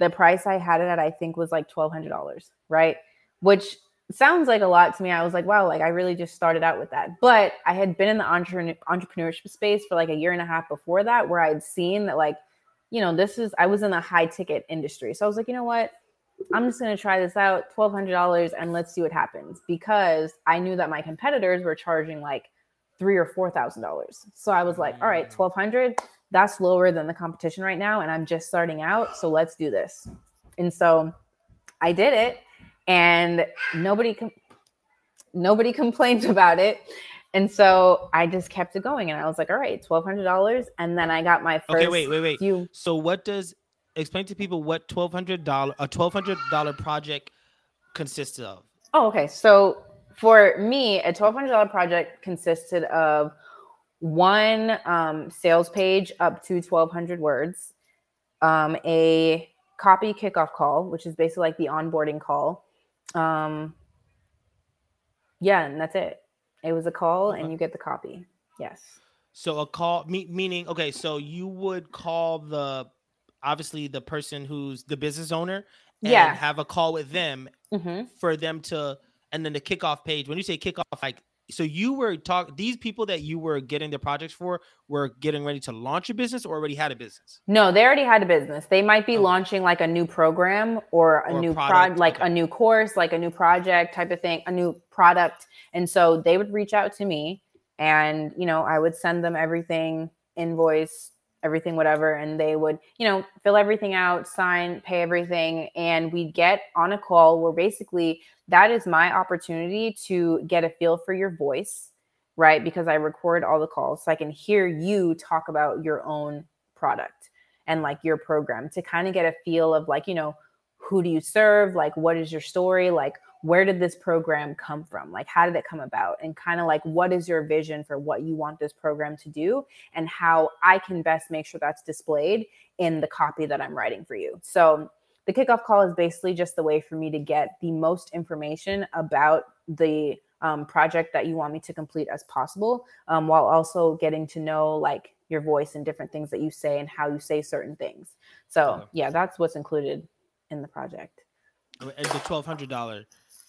the price I had it at, I think was like twelve hundred dollars, right? Which sounds like a lot to me. I was like, wow, like I really just started out with that. But I had been in the entre- entrepreneurship space for like a year and a half before that, where I'd seen that like you know, this is I was in the high ticket industry. So I was like, you know what? I'm just going to try this out, $1200 and let's see what happens because I knew that my competitors were charging like 3 or $4,000. So I was like, all right, mm. 1200, that's lower than the competition right now and I'm just starting out, so let's do this. And so I did it and nobody com- nobody complained about it and so I just kept it going, and I was like, "All right, twelve hundred dollars." And then I got my first. Okay, wait, wait, wait. Few... So what does explain to people what twelve hundred dollar a twelve hundred dollar project consists of? Oh, okay. So for me, a twelve hundred dollar project consisted of one um, sales page up to twelve hundred words, um, a copy kickoff call, which is basically like the onboarding call. Um, yeah, and that's it. It was a call and you get the copy. Yes. So a call me, meaning okay, so you would call the obviously the person who's the business owner and yeah. have a call with them mm-hmm. for them to and then the kickoff page. When you say kickoff, like so you were talk these people that you were getting the projects for were getting ready to launch a business or already had a business no they already had a business they might be oh. launching like a new program or a or new product like okay. a new course like a new project type of thing a new product and so they would reach out to me and you know i would send them everything invoice everything whatever and they would you know fill everything out sign pay everything and we'd get on a call where basically that is my opportunity to get a feel for your voice, right? Because I record all the calls so I can hear you talk about your own product and like your program to kind of get a feel of like, you know, who do you serve? Like, what is your story? Like, where did this program come from? Like, how did it come about? And kind of like, what is your vision for what you want this program to do and how I can best make sure that's displayed in the copy that I'm writing for you. So, the kickoff call is basically just the way for me to get the most information about the um, project that you want me to complete as possible um, while also getting to know like your voice and different things that you say and how you say certain things so yeah that's what's included in the project and the $1200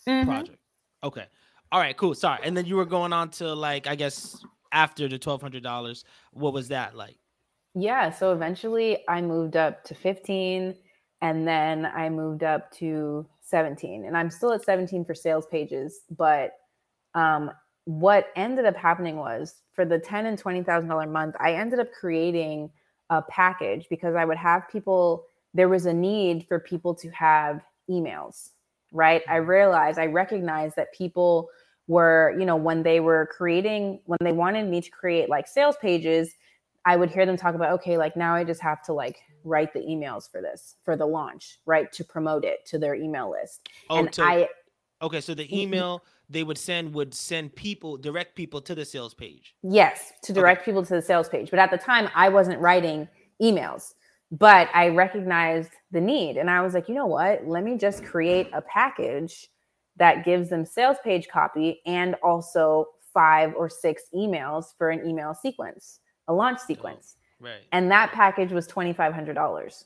mm-hmm. project. Okay. All right cool. Sorry. And then you were going on to like i guess after the $1200 what was that like? Yeah so eventually i moved up to 15 and then I moved up to 17 and I'm still at 17 for sales pages but um, what ended up happening was for the 10 and 20,000 dollar month I ended up creating a package because I would have people there was a need for people to have emails right I mm-hmm. realized I recognized that people were you know when they were creating when they wanted me to create like sales pages I would hear them talk about okay like now I just have to like write the emails for this for the launch, right? To promote it to their email list. Oh, and to, I okay, so the email they would send would send people direct people to the sales page. Yes, to direct okay. people to the sales page. But at the time, I wasn't writing emails, but I recognized the need, and I was like, you know what? Let me just create a package that gives them sales page copy and also five or six emails for an email sequence, a launch oh. sequence. Right. And that package was twenty five hundred dollars.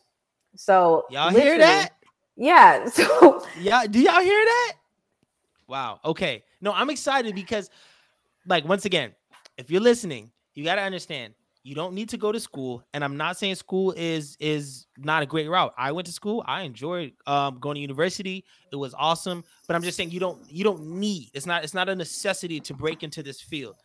So y'all hear that? Yeah. So yeah, do y'all hear that? Wow. Okay. No, I'm excited because, like, once again, if you're listening, you got to understand you don't need to go to school and i'm not saying school is is not a great route. I went to school i enjoyed um, going to university it was awesome but i'm just saying you don't you don't need it's not it's not a necessity to break into this field.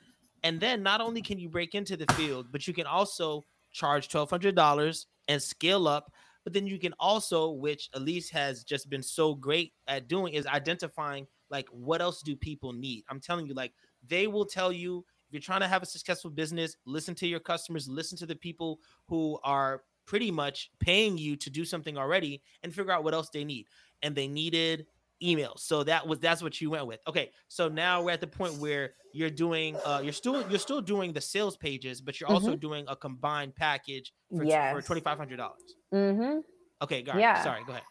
And then not only can you break into the field but you can also charge $1200 and scale up but then you can also which Aleise has just been so great at doing is identifying like what else do people need? I'm telling you like they will tell you you're trying to have a successful business, listen to your customers, listen to the people who are pretty much paying you to do something already and figure out what else they need. And they needed emails. So that was that's what you went with. Okay. So now we're at the point where you're doing uh you're still you're still doing the sales pages, but you're also mm-hmm. doing a combined package for, yes. for twenty five hundred dollars. Mm-hmm. Okay, got yeah. Sorry, go ahead.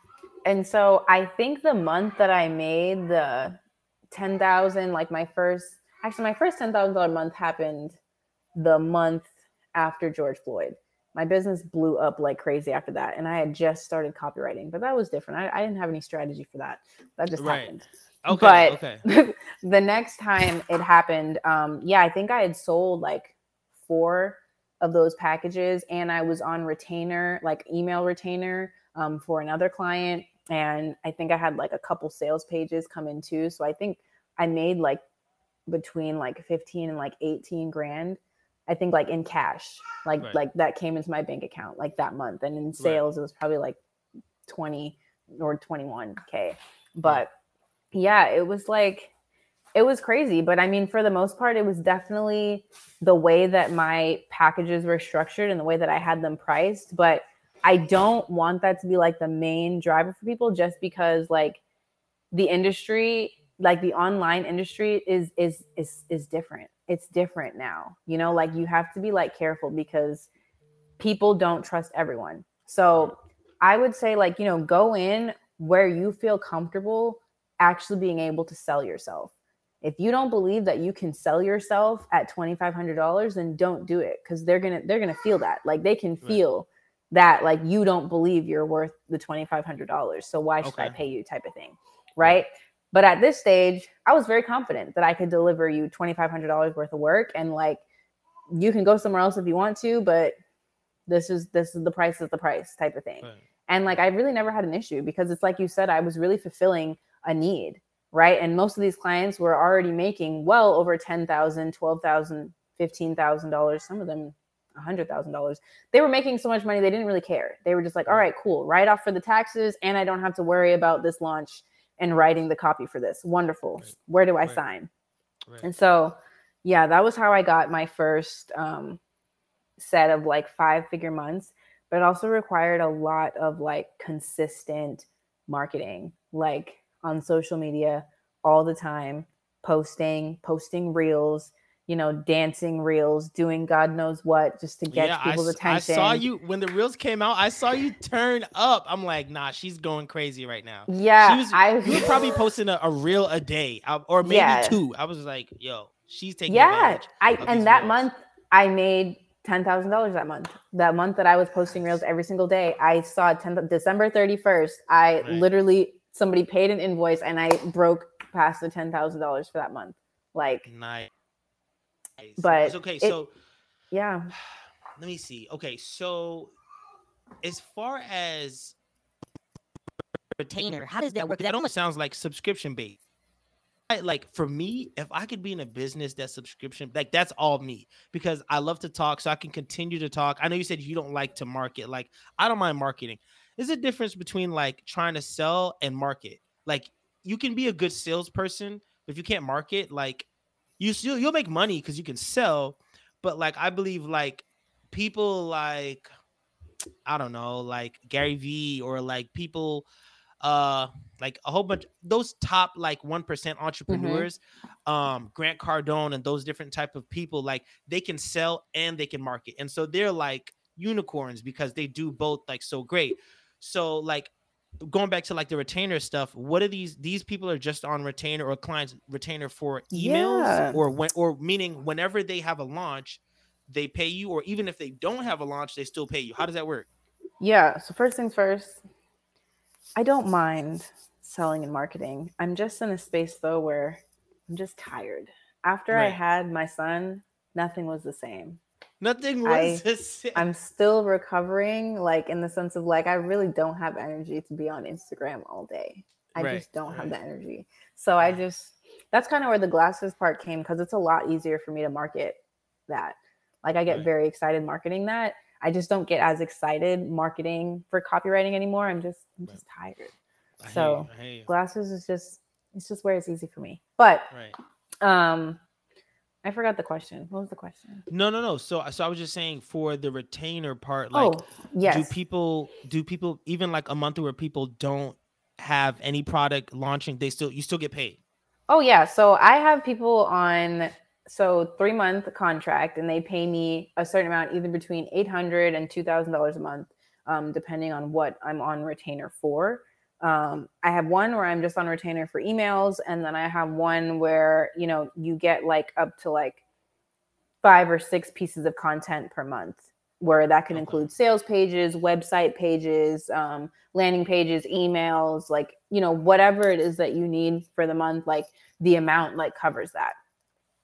And so I think the month that I made the ten thousand, like my first actually my first $10,000 month happened the month after George Floyd. My business blew up like crazy after that. And I had just started copywriting, but that was different. I, I didn't have any strategy for that. That just right. happened. Okay. But okay. the next time it happened, um, yeah, I think I had sold like four of those packages and I was on retainer, like email retainer um, for another client. And I think I had like a couple sales pages come in too. So I think I made like between like 15 and like 18 grand i think like in cash like right. like that came into my bank account like that month. And in sales right. it was probably like 20 or 21k but yeah it was like it was crazy. But i mean for the most part it was definitely the way that my packages were structured and the way that i had them priced. But i don't want that to be like the main driver for people just because like the industry like the online industry is is is is different. It's different now you know? Like you have to be like careful because people don't trust everyone. So i would say like you know go in where you feel comfortable actually being able to sell yourself. If you don't believe that you can sell yourself at $2500 then don't do it because they're gonna they're gonna feel that. Like they can feel right. that like you don't believe you're worth the $2500 so why should okay. i pay you type of thing right but at this stage, I was very confident that I could deliver you $2,500 worth of work and like you can go somewhere else if you want to, but this is this is the price is the price type of thing. Right. And like I really never had an issue because it's like you said, I was really fulfilling a need, right? And most of these clients were already making well over $10,000, $12,000, $15,000, some of them $100,000. They were making so much money, they didn't really care. They were just like, all right, cool, write off for the taxes, and I don't have to worry about this launch and writing the copy for this. Wonderful. Right. Where do I right. sign? Right. And so, yeah, that was how I got my first um, set of like five figure months, but it also required a lot of like consistent marketing, like on social media all the time, posting, posting reels, you know, dancing reels, doing God knows what just to get yeah, people's I, attention. I saw you when the reels came out. I saw you turn up. I'm like, nah, she's going crazy right now. Yeah, was, I you were probably posting a, a reel a day uh, or maybe yeah. two. I was like, yo, she's taking. Yeah, I and that reels. month I made ten thousand dollars that month. That month that I was posting reels every single day, I saw 10, December thirty first. I right. literally somebody paid an invoice and I broke past the ten thousand dollars for that month. Like nice but it's okay. It, so yeah, let me see. Okay, so as far as retainer, how does that work? That almost sounds like subscription based. Like for me, if I could be in a business that's subscription, like that's all me because I love to talk, so I can continue to talk. I know you said you don't like to market. Like I don't mind marketing. There's a difference between like trying to sell and market. Like you can be a good salesperson, but if you can't market, like you still you'll make money because you can sell, but like I believe like people like I don't know, like Gary Vee or like people uh like a whole bunch those top like 1% mm-hmm. entrepreneurs mm-hmm. um grant cardone and those different type of people like they can sell and they can market and so they're like unicorns because they do both like so great so like going back to like the retainer stuff what are these these people are just on retainer or clients retainer for emails yeah. or when or meaning whenever they have a launch they pay you or even if they don't have a launch they still pay you how does that work yeah so first things first i don't mind selling and marketing. I'm just in a space though where I'm just tired. After I had my son, nothing was the same. Nothing I, the same. I'm still recovering, like in the sense of like I really don't have energy to be on Instagram all day. I Right, just don't have the energy. So I just that's kind of where the glasses part came because it's a lot easier for me to market that. Like I get Right. very excited marketing that. I just don't get as excited marketing for copywriting anymore. I'm just I'm Right. just tired. I so, you, I hear you. Glasses is just it's just where it's easy for me. But Right. um I forgot the question. What was the question? No, no, no. So, so I was just saying for the retainer part, like, oh, yes. do people, do people even like a month where people don't have any product launching, they still, you still get paid. Oh yeah, so I have people on so three month contract, and they pay me a certain amount, either between eight hundred and two thousand dollars a month, um, depending on what I'm on retainer for. Um, I have one where I'm just on retainer for emails, and then I have one where you know you get like up to like five or six pieces of content per month, where that can include sales pages, website pages, um, landing pages, emails, like you know whatever it is that you need for the month, like the amount like covers that.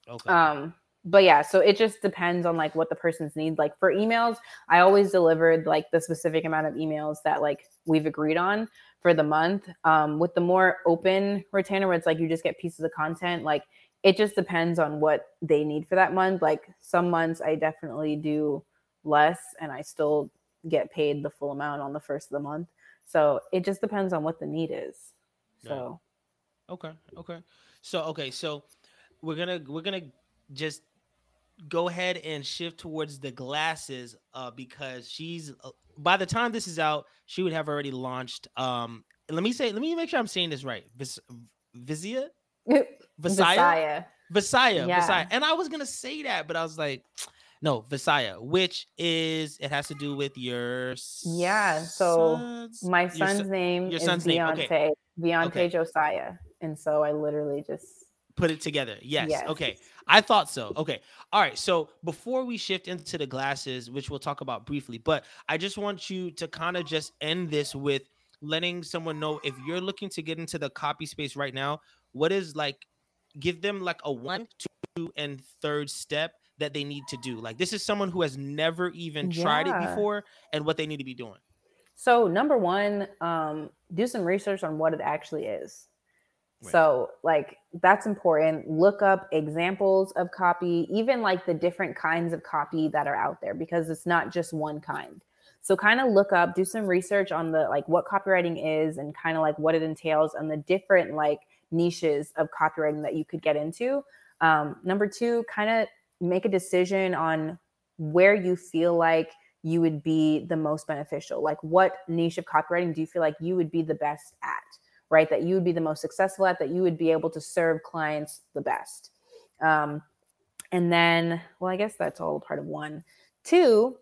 Okay. Um, but yeah, so it just depends on like what the person's need. Like for emails, I always delivered like the specific amount of emails that like we've agreed on for the month. Um, with the more open retainer, where it's like you just get pieces of content, like it just depends on what they need for that month. Like some months I definitely do less and I still get paid the full amount on the first of the month. So it just depends on what the need is. So Okay. Okay. So okay. So we're gonna we're gonna just go ahead and shift towards the glasses uh because she's uh, by the time this is out she would have already launched um let me say let me make sure i'm saying this right Vis- vizia Visiah Visiah. Visiah Yeah. Visiah and i was gonna say that but i was like no Visiah which is it has to do with your Yeah, so son's- My son's son- name your is son's name, okay. Deontay Okay. Josiah. And so I literally just put it together. Yes. Yes. Okay. I thought so. Okay. All right. So before we shift into the glasses, which we'll talk about briefly, but I just want you to kind of just end this with letting someone know if you're looking to get into the copy space right now, what is like, give them like a one, two, and third step that they need to do. Like, this is someone who has never even tried it before and what they need to be doing. So number one, um, do some research on what it actually is. So like that's important. Look up examples of copy, even like the different kinds of copy that are out there, because it's not just one kind. So kind of look up, do some research on the like what copywriting is and kind of like what it entails and the different like niches of copywriting that you could get into. Um, number two, kind of make a decision on where you feel like you would be the most beneficial. Like, what niche of copywriting do you feel like you would be the best at, right? That you would be the most successful at, that you would be able to serve clients the best. Um, and then, well, I guess that's all part of one. Two,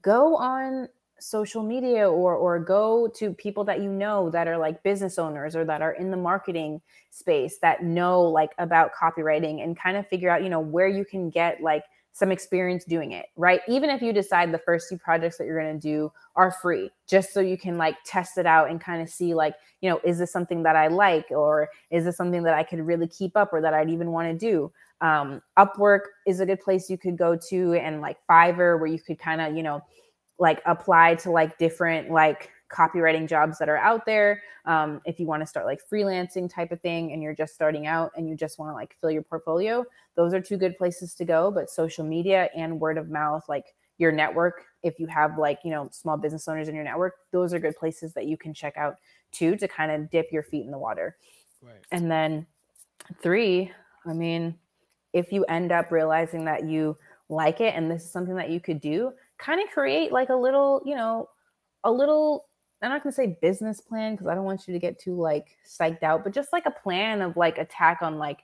go on social media or or go to people that you know that are like business owners or that are in the marketing space that know like about copywriting and kind of figure out you know where you can get like some experience doing it right? Even if you decide the first few projects that you're going to do are free just so you can like test it out and kind of see like you know is this something that i like or is this something that i could really keep up or that i'd even want to do? Um, upwork is a good place you could go to and like fiverr where you could kind of you know like apply to like different like copywriting jobs that are out there. Um, if you want to start like freelancing type of thing and you're just starting out and you just want to like fill your portfolio those are two good places to go. But social media and word of mouth like your network if you have like you know small business owners in your network those are good places that you can check out too to kind of dip your feet in the water. Right. and then three, I mean, if you end up realizing that you like it and this is something that you could do, kind of create like a little, you know, a little, I'm not to say business plan because I don't want you to get too like psyched out, but just like a plan of like attack on like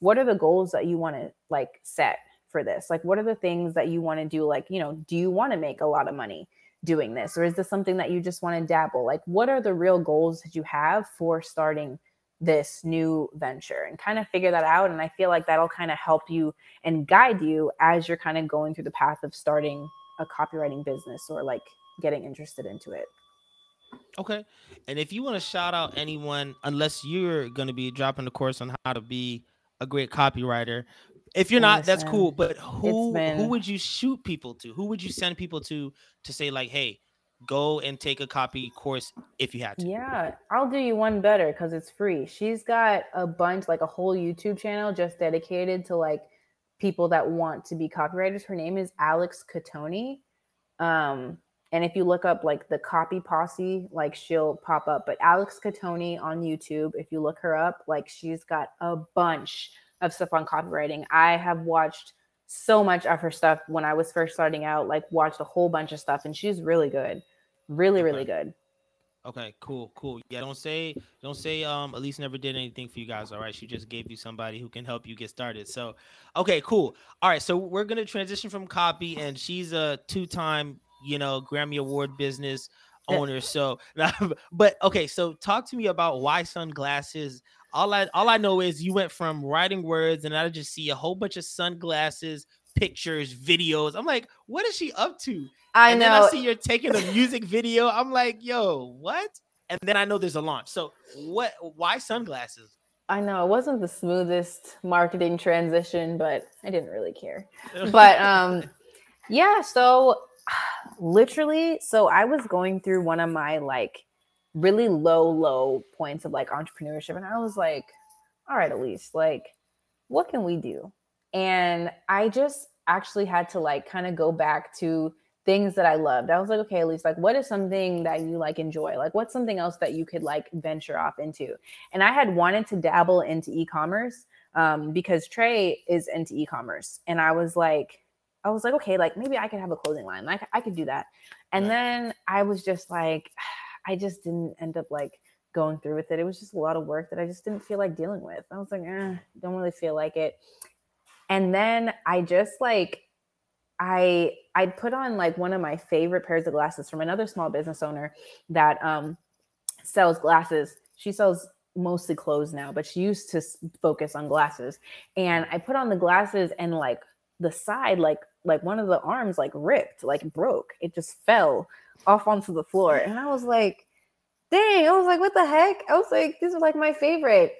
what are the goals that you want to like set for this? Like, what are the things that you want to do? Like, you know, do you want to make a lot of money? doing this or is this something that you just want to dabble like what are the real goals that you have for starting this new venture and kind of figure that out. And I feel like that'll kind of help you and guide you as you're kind of going through the path of starting a copywriting business or like getting interested into it. Okay. And if you want to shout out anyone, unless you're going to be dropping the course on how to be a great copywriter, if you're not, that's cool. But who been... who would you shoot people to? Who would you send people to to say like, hey, go and take a copy course if you have to? Yeah, I'll do you one better because it's free. She's got a bunch, like a whole YouTube channel just dedicated to like people that want to be copywriters. Her name is Alex Cattoni. Um, and if you look up like the copy posse, like she'll pop up. But Alex Cattoni on YouTube, if you look her up, like she's got a bunch of stuff on copywriting. I have watched so much of her stuff when I was first starting out, like watched a whole bunch of stuff, and she's really good. Really, okay. really good. Okay, cool, cool. Yeah, don't say don't say um Aleise never did anything for you guys. All right. She just gave you somebody who can help you get started. So okay, cool. All right. So we're gonna transition from copy, and she's a two-time, you know, Grammy Award business owner. So but okay, so talk to me about why sunglasses. All I all I know is you went from writing words, and I just see a whole bunch of sunglasses, pictures, videos. I'm like, what is she up to? I and know. Then I see you're taking a music video. I'm like, yo, what? And then I know there's a launch. So what? Why sunglasses? I know it wasn't the smoothest marketing transition, but I didn't really care. But um, yeah. So literally, so I was going through one of my like really low, low points of like entrepreneurship, and I was like, all right, Aleise, like, what can we do? And I just actually had to like kind of go back to things that I loved. I was like, okay, least like what is something that you like enjoy? Like what's something else that you could like venture off into? And I had wanted to dabble into e-commerce um, because Trey is into e-commerce. And I was like, I was like, okay, like maybe I could have a clothing line. Like I could do that. And then I was just like, I just didn't end up like going through with it. It was just a lot of work that I just didn't feel like dealing with. I was like, eh, don't really feel like it. And then I just like I I'd put on like one of my favorite pairs of glasses from another small business owner that um sells glasses. She sells mostly clothes now, but she used to focus on glasses. And I put on the glasses and like the side like like one of the arms like ripped, like broke. It just fell off onto the floor. And I was like, dang, I was like, what the heck? I was like, these are like my favorite.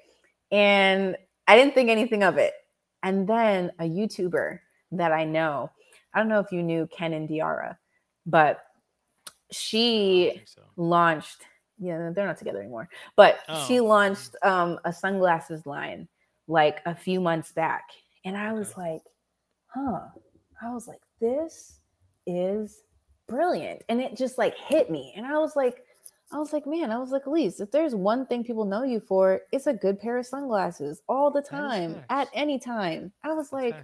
And I didn't think anything of it. And then a YouTuber that I know I don't know if you knew Ken and Diara, but she so. launched. Yeah, they're not together anymore. But oh. she launched um, a sunglasses line like a few months back, and I was like, "Huh." I was like, "This is brilliant," and it just like hit me, and I was like. I was like, man, I was like, Aleise, if there's one thing people know you for, it's a good pair of sunglasses all the time, at any time. I was like,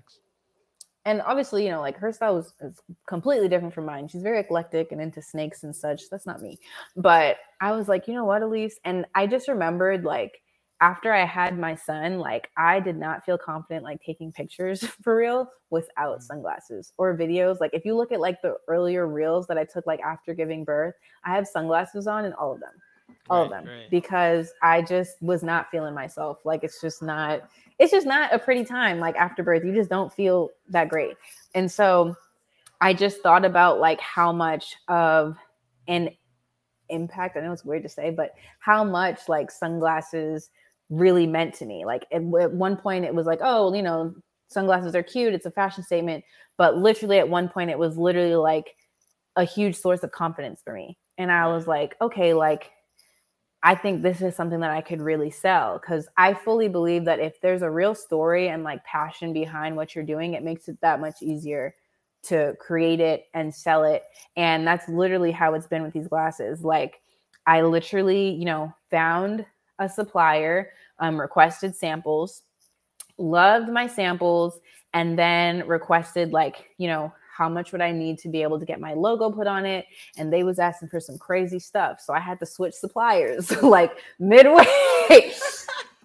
and obviously, you know, like her style is, is, completely different from mine. She's very eclectic and into snakes and such. That's not me. But I was like, you know what, Aleise? And I just remembered like after I had my son, like I did not feel confident like taking pictures for real without mm. sunglasses or videos. Like if you look at like the earlier reels that I took like after giving birth, I have sunglasses on in all of them. All right, of them. Right. Because I just was not feeling myself. Like it's just not it's just not a pretty time like after birth you just don't feel that great and so i just thought about like how much of an impact i know it's weird to say but how much like sunglasses really meant to me like at, at one point it was like oh you know sunglasses are cute it's a fashion statement but literally at one point it was literally like a huge source of confidence for me and i was like okay like I think this is something that I could really sell because I fully believe that if there's a real story and like passion behind what you're doing, it makes it that much easier to create it and sell it. And that's literally how it's been with these glasses. Like, I literally, you know, found a supplier, um, requested samples, loved my samples, and then requested, like, you know, how much would I need to be able to get my logo put on it? And they was asking for some crazy stuff. So I had to switch suppliers like midway.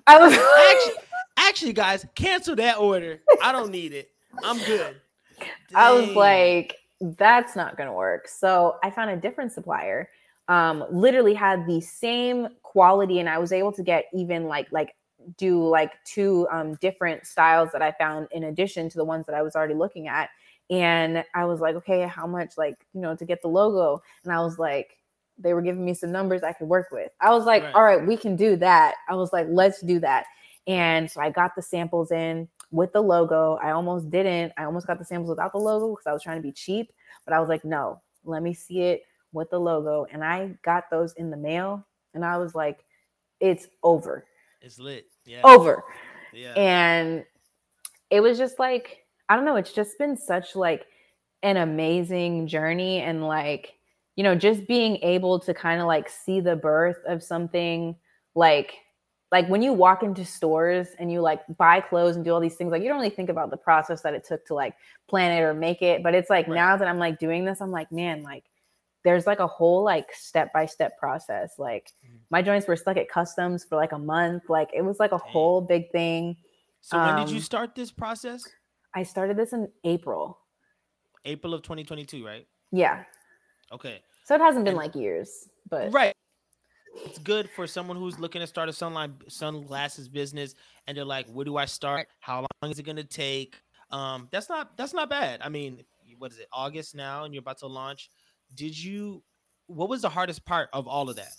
I was actually, actually, guys, cancel that order. I don't need it. I'm good. Dang. I was like, that's not gonna work. So I found a different supplier. Um, literally had the same quality, and I was able to get even like like do like two um, different styles that I found in addition to the ones that I was already looking at and I was like, okay, how much like, you know, to get the logo? And I was like, they were giving me some numbers I could work with. I was like, Right. all right, we can do that. I was like, let's do that. And so I got the samples in with the logo. I almost didn't. I almost got the samples without the logo because I was trying to be cheap. But I was like, no, let me see it with the logo. And I got those in the mail. And I was like, it's over. It's lit. Yeah. Over. yeah. And it was just like, I don't know, it's just been such like an amazing journey and like, you know, just being able to kind of like see the birth of something like like when you walk into stores and you like buy clothes and do all these things like you don't really think about the process that it took to like plan it or make it but it's like Right. now that i'm like doing this i'm like man like there's like a whole like step by step process like Mhm. my joints were stuck at customs for like a month like it was like a Dang. whole big thing so when did you um, start this process? i started this in april April of 2022, right? yeah Okay. so it hasn't been And- like years but Right. It's good for someone who's looking to start a sunline sunglasses business and they're like, where do I start? How long is it gonna take? Um, that's not that's not bad. I mean, what is it, August now, and you're about to launch. Did you what was the hardest part of all of that?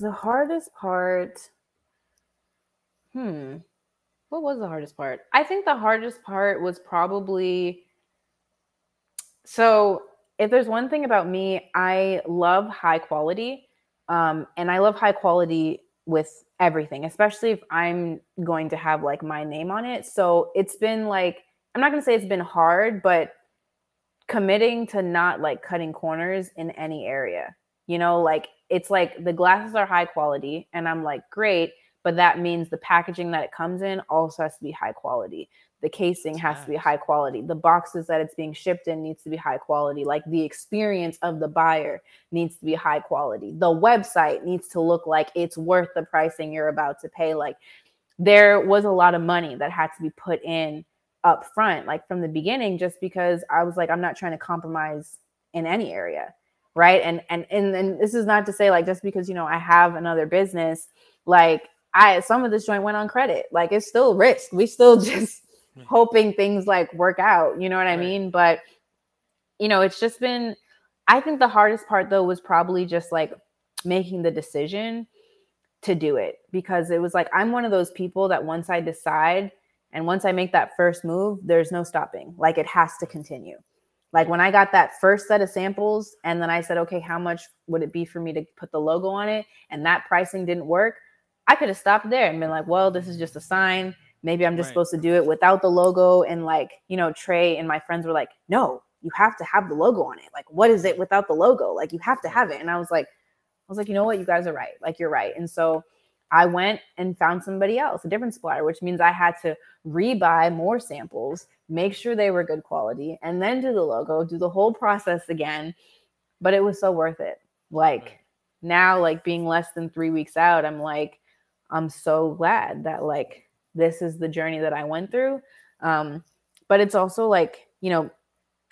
the hardest part hmm what was the hardest part i think the hardest part was probably so if there's one thing about me i love high quality um, and i love high quality with everything especially if i'm going to have like my name on it so it's been like i'm not going to say it's been hard but committing to not like cutting corners in any area. You know like it's like the glasses are high quality and i'm like great but that means the packaging that it comes in also has to be high quality. The casing has to be high quality. The boxes that it's being shipped in needs to be high quality. Like the experience of the buyer needs to be high quality. The website needs to look like it's worth the pricing you're about to pay. Like there was a lot of money that had to be put in up front like from the beginning just because i was like i'm not trying to compromise in any area right? And and and, and this is not to say like just because you know i have another business like i some of this joint went on credit. Like it's still risk. We still just Right. hoping things like work out. You know what i Right. mean? But you know it's just been i think the hardest part though was probably just like making the decision to do it because it was like i'm one of those people that once i decide and once i make that first move there's no stopping. Like it has to continue. Like when i got that first set of samples and then i said okay how much would it be for me to put the logo on it? And that pricing didn't work i could have stopped there and been like well this is just a sign. Maybe i'm just Right. supposed to do it without the logo. And like you know trey and my friends were like no you have to have the logo on it. Like what is it without the logo? Like you have to have it. And i was like i was like you know what? You guys are right. Like you're right. And so i went and found somebody else a different supplier which means i had to rebuy more samples make sure they were good quality and then do the logo do the whole process again. But it was so worth it. Like Right. now like being less than three weeks out i'm like i'm so glad that like this is the journey that i went through. Um but it's also like you know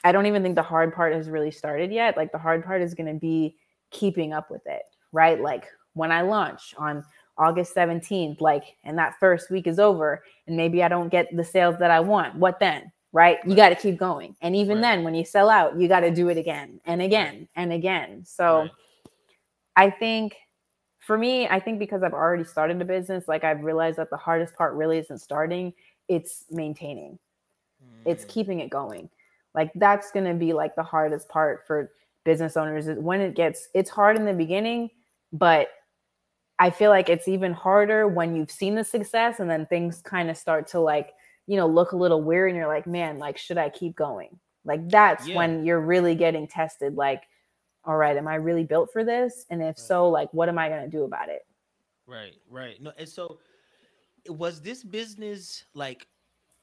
i don't even think the hard part has really started yet. Like the hard part is going to be keeping up with it right? Like when i launch on august 17th like and that first week is over and maybe i don't get the sales that i want what then right? You got to keep going. And even Right. then when you sell out you got to do it again and again and again. So Right. I think for me, I think because I've already started a business, like I've realized that the hardest part really isn't starting, it's maintaining, it's Mm, keeping it going. Like that's going to be like the hardest part for business owners is when it gets, it's hard in the beginning, but I feel like it's even harder when you've seen the success and then things kind of start to like, you know, look a little weird and you're like, man, like, should I keep going? Like that's Yeah. when you're really getting tested. Like, all right, am I really built for this? And if so, like, what am I going to do about it? Right, right. No, and so was this business like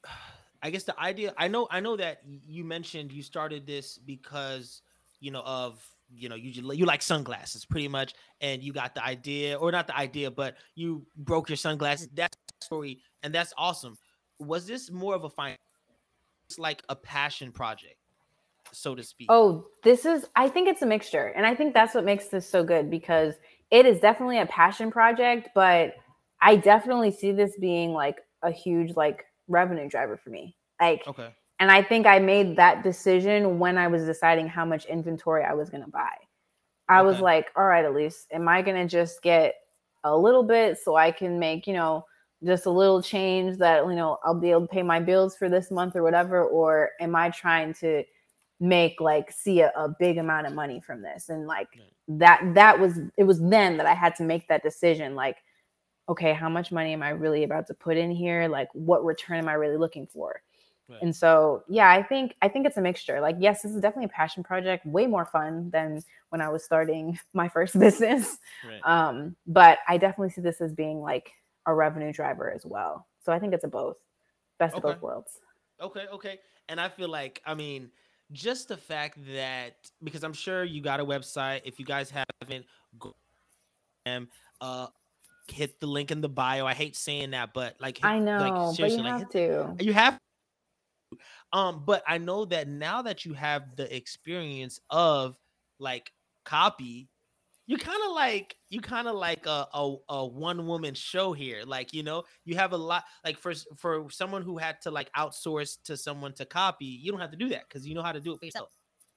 I guess the idea I know I know that you mentioned you started this because you know of you know you you like sunglasses pretty much and you got the idea or not the idea but you broke your sunglasses that's story and that's awesome was this more of a fine like a passion project so to speak Oh, this is, I think it's a mixture. And I think that's what makes this so good because it is definitely a passion project, but I definitely see this being like a huge, like, revenue driver for me. Like, okay and I think I made that decision when I was deciding how much inventory I was going to buy. I was like, all right, Aleise, am I gonna just get a little bit so I can make, you know, just a little change that you know I'll be able to pay my bills for this month or whatever, or am I trying to make like see a, a big amount of money from this? And like Right. that that was it was then that I had to make that decision, like, okay, how much money am I really about to put in here? Like what return am I really looking for? Right. And so, yeah, I think I think it's a mixture. Like, yes, this is definitely a passion project, way more fun than when I was starting my first business. Right. Um, but I definitely see this as being like a revenue driver as well. So I think it's a both, best of both worlds. Okay, okay. And I feel like, I mean, just the fact that because I'm sure you got a website. If you guys haven't, go um, uh, hit the link in the bio. I hate saying that, but like, hit- I know, like, but you like, have to. you have um but i know that now that you have the experience of like copy you kind of like you kind of like a, a, a one woman show here like you know you have a lot like for for someone who had to like outsource to someone to copy you don't have to do that because you know how to do it yourself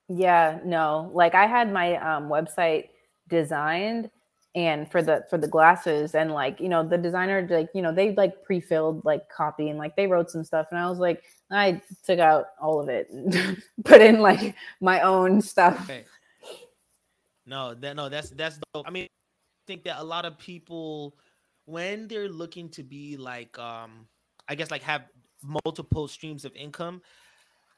Yeah, no. Like I had my um, website designed and for the for the glasses and like you know the designer like you know they like pre-filled like copy and like they wrote some stuff and I was like I took out all of it and put in like my own stuff. Okay. No, that no, that's that's dope. I mean, I think that a lot of people when they're looking to be like um I guess like have multiple streams of income,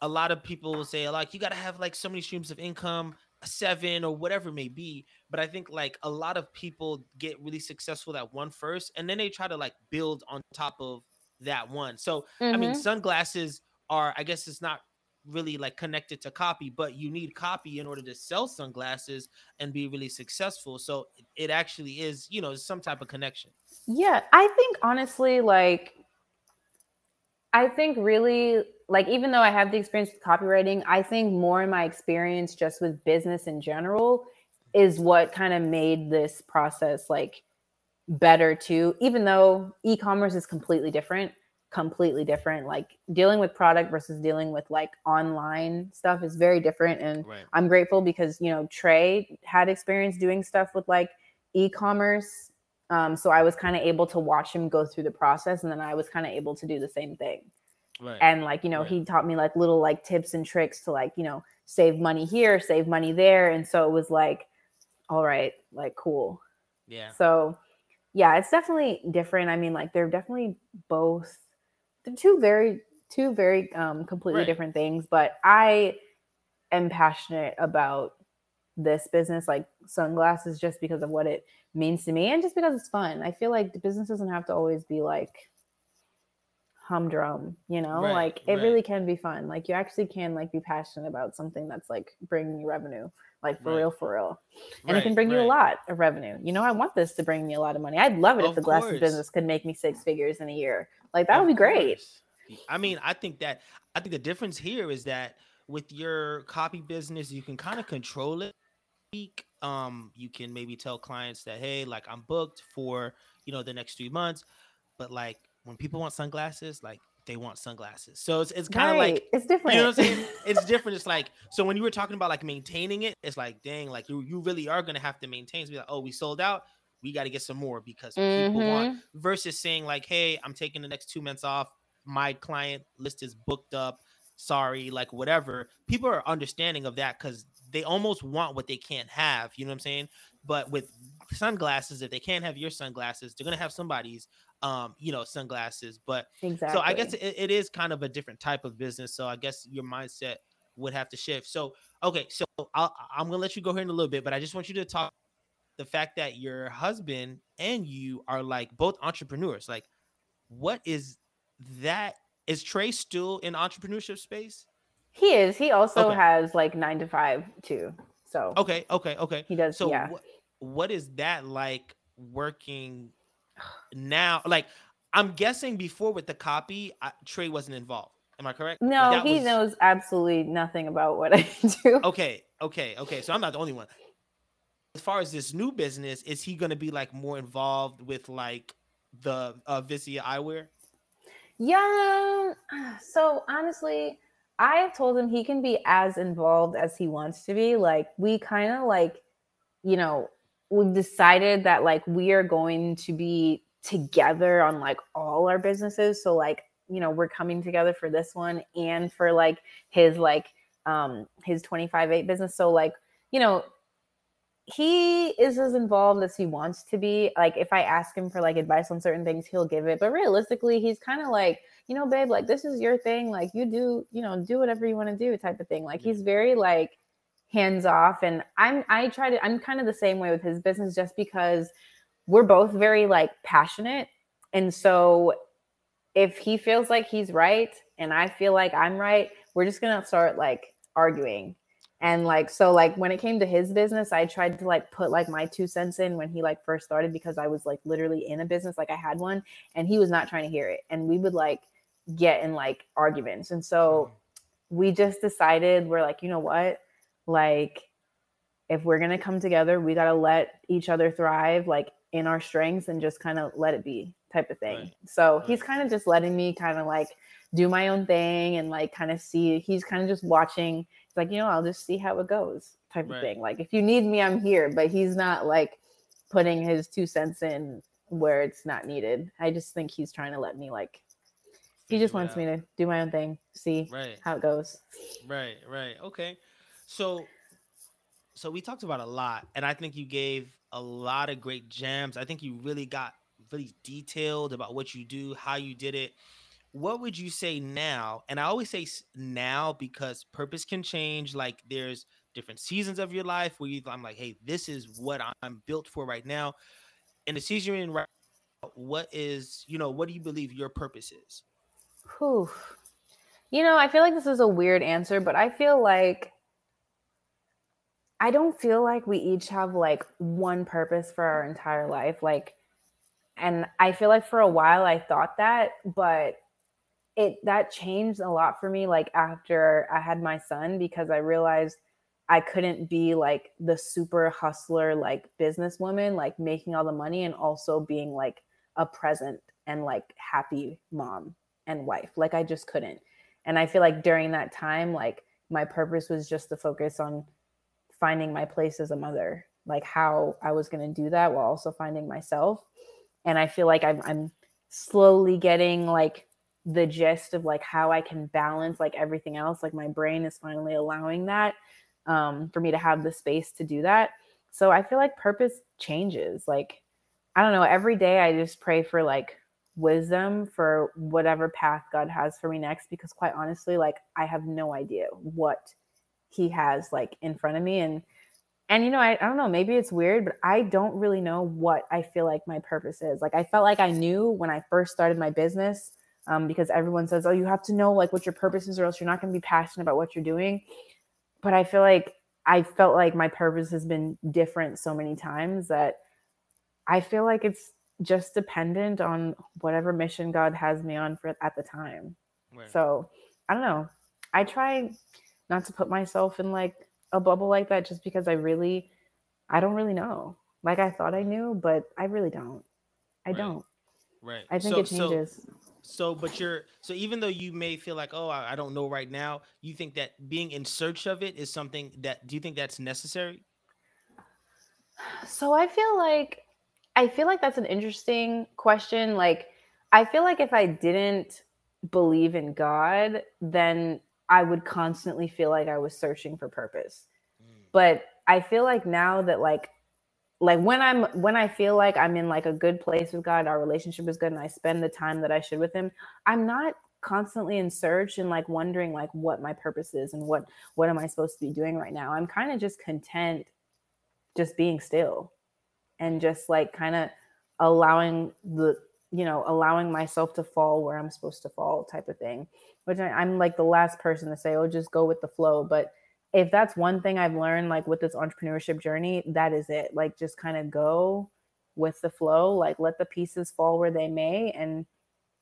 a lot of people will say like you got to have like so many streams of income, seven or whatever it may be, but I think like a lot of people get really successful at one first and then they try to like build on top of that one. So, I mean, Mhm. sunglasses are I guess it's not really like connected to copy, but you need copy in order to sell sunglasses and be really successful. So it actually is, you know, some type of connection. Yeah, I think honestly, like, I think really, like, even though I have the experience with copywriting, I think more in my experience just with business in general is what kind of made this process like better too. Even though e commerce is completely different, completely different. Like, dealing with product versus dealing with like online stuff is very different. And Right. I'm grateful because you know Trey had experience doing stuff with like e-commerce. Um, so I was kind of able to watch him go through the process, and then I was kind of able to do the same thing. Right. And like you know, Right. he taught me like little like tips and tricks to like you know save money here, save money there, and so it was like, all right, like cool. yeah. So yeah, it's definitely different. I mean, like they're definitely both they're two very two very um completely Right. different things, but I am passionate about this business like sunglasses just because of what it means to me and just because it's fun. I feel like the business doesn't have to always be like humdrum, you know? Right, like it right. really can be fun. Like you actually can like be passionate about something that's like bringing you revenue, like for Right. real for real and it can Right, bring you a lot of revenue. You know, I want this to bring me a lot of money. I'd love it if the glasses course. business could make me six figures in a year. Like that Of would be great. course. I mean, I think that I think the difference here is that with your copy business, you can kind of control it. Um, you can maybe tell clients that hey, like I'm booked for you know the next three months, but like when people want sunglasses, like they want sunglasses. So it's it's kind of right. like it's different. you know what I'm saying? It's different. It's like so when you were talking about like maintaining it, it's like dang, like you you really are gonna have to maintain. To be like, oh, we sold out. We got to get some more because people want Mhm. versus saying like, hey, I'm taking the next two months off. My client list is booked up. Sorry, like whatever. People are understanding of that because they almost want what they can't have. You know what I'm saying? But with sunglasses, if they can't have your sunglasses, they're gonna have somebody's, um, you know, sunglasses. But Exactly. so I guess it, it is kind of a different type of business. So I guess your mindset would have to shift. So okay, so I'll, I'm gonna let you go here in a little bit, but I just want you to talk the fact that your husband and you are like both entrepreneurs. Like, what is that? Is Trey still in entrepreneurship space? he is. He also Okay. has like nine to five too. So Okay, okay, okay. he does. So yeah. what what is that like working now? Like, I'm guessing before with the copy, I, Trey wasn't involved. Am I correct? No, that he was- knows absolutely nothing about what I do. Okay, okay, okay. So I'm not the only one. As far as this new business, is he going to be like more involved with like the uh, Visiah eyewear? Yeah. So honestly, I have told him he can be as involved as he wants to be. Like we kind of like you know, we've decided that like we are going to be together on like all our businesses. So like, you know, we're coming together for this one and for like his like um his 25-8 business. So like, you know, he is as involved as he wants to be. Like if I ask him for like advice on certain things, he'll give it. But realistically, he's kind of like, you know, babe, like this is your thing. Like you do, you know, do whatever you want to do, type of thing. Like he's very like hands off. And I'm I try to I'm kind of the same way with his business just because we're both very like passionate. And so if he feels like he's right and I feel like I'm right, we're just gonna start like arguing and like so like when it came to his business i tried to like put like my two cents in when he like first started because i was like literally in a business like i had one and he was not trying to hear it and we would like get in like arguments and so mm-hmm. we just decided we're like you know what like if we're gonna come together we gotta let each other thrive like in our strengths and just kind of let it be type of thing right. so right. he's kind of just letting me kind of like do my own thing and like kind of see he's kind of just watching it's like, you know, I'll just see how it goes type right. of thing. Like if you need me, I'm here. But he's not like putting his two cents in where it's not needed. I just think he's trying to let me like he just wants out. me to do my own thing, see right. how it goes. Right, right. Okay. So so we talked about a lot and I think you gave a lot of great gems. I think you really got really detailed about what you do, how you did it what would you say now? And I always say now because purpose can change. Like there's different seasons of your life where you, I'm like, hey, this is what I'm built for right now. In the season you're in right what is, you know, what do you believe your purpose is? Whew. You know, I feel like this is a weird answer, but I feel like I don't feel like we each have like one purpose for our entire life. Like, and I feel like for a while I thought that, but it that changed a lot for me like after I had my son because I realized I couldn't be like the super hustler like businesswoman like making all the money and also being like a present and like happy mom and wife like I just couldn't and I feel like during that time like my purpose was just to focus on finding my place as a mother like how I was going to do that while also finding myself and I feel like I'm I'm slowly getting like the gist of like how I can balance like everything else. Like my brain is finally allowing that um, for me to have the space to do that. So I feel like purpose changes. Like, I don't know, every day I just pray for like wisdom for whatever path God has for me next because quite honestly, like I have no idea what he has like in front of me. And and you know, I, I don't know, maybe it's weird, but I don't really know what I feel like my purpose is. Like I felt like I knew when I first started my business um, because everyone says, "Oh, you have to know like what your purpose is, or else you're not going to be passionate about what you're doing." But I feel like I felt like my purpose has been different so many times that I feel like it's just dependent on whatever mission God has me on for at the time. Right. So I don't know. I try not to put myself in like a bubble like that just because I really I don't really know. Like I thought I knew, but I really don't. I right. don't. Right. I think so, it changes. So so, but you're so even though you may feel like, oh, I, I don't know right now, you think that being in search of it is something that do you think that's necessary? So I feel like I feel like that's an interesting question. Like I feel like if I didn't believe in God, then I would constantly feel like I was searching for purpose. Mm. But I feel like now that like like when i'm when i feel like i'm in like a good place with god our relationship is good and i spend the time that i should with him i'm not constantly in search and like wondering like what my purpose is and what what am i supposed to be doing right now i'm kind of just content just being still and just like kind of allowing the you know allowing myself to fall where i'm supposed to fall type of thing which I, i'm like the last person to say oh just go with the flow but if that's one thing I've learned like with this entrepreneurship journey, that is it. Like just kind of go with the flow, like let the pieces fall where they may and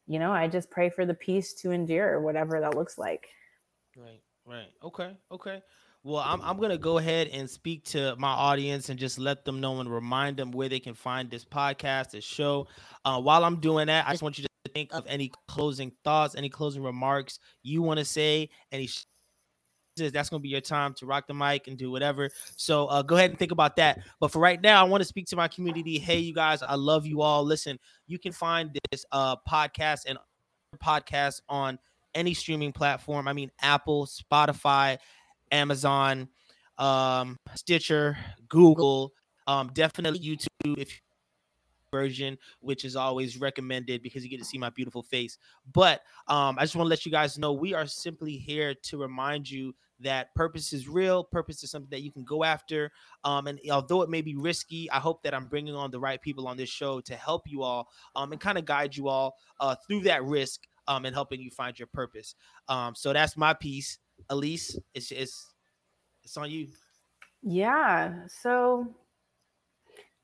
you know, I just pray for the peace to endure whatever that looks like. Right. Right. Okay. Okay. Well, I'm, I'm going to go ahead and speak to my audience and just let them know and remind them where they can find this podcast, this show. Uh, while I'm doing that, I just want you to think of any closing thoughts, any closing remarks you want to say, any that's going to be your time to rock the mic and do whatever. So uh, go ahead and think about that. But for right now, I want to speak to my community. Hey, you guys, I love you all. Listen, you can find this uh, podcast and podcast on any streaming platform. I mean, Apple, Spotify, Amazon, um, Stitcher, Google, um, definitely YouTube if version, which is always recommended because you get to see my beautiful face. But um, I just want to let you guys know we are simply here to remind you that purpose is real. Purpose is something that you can go after. Um, and although it may be risky, I hope that I'm bringing on the right people on this show to help you all um, and kind of guide you all uh, through that risk um, and helping you find your purpose. Um, so that's my piece. Aleise, it's, it's, it's on you. Yeah. So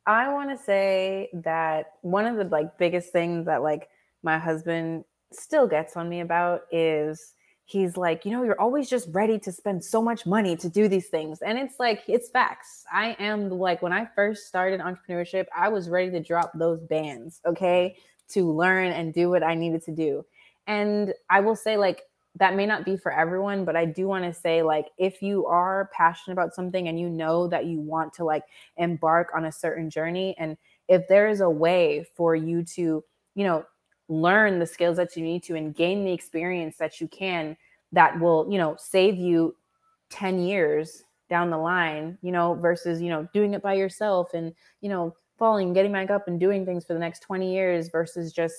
I want to say that one of the like biggest things that like my husband still gets on me about is he's like, you know, you're always just ready to spend so much money to do these things. And it's like, it's facts. I am like, when I first started entrepreneurship, I was ready to drop those bands, okay, to learn and do what I needed to do. And I will say, like, that may not be for everyone, but I do want to say, like, if you are passionate about something and you know that you want to like embark on a certain journey, and if there is a way for you to, you know, learn the skills that you need to and gain the experience that you can that will, you know, save you 10 years down the line, you know, versus, you know, doing it by yourself and, you know, falling, getting back up and doing things for the next 20 years versus just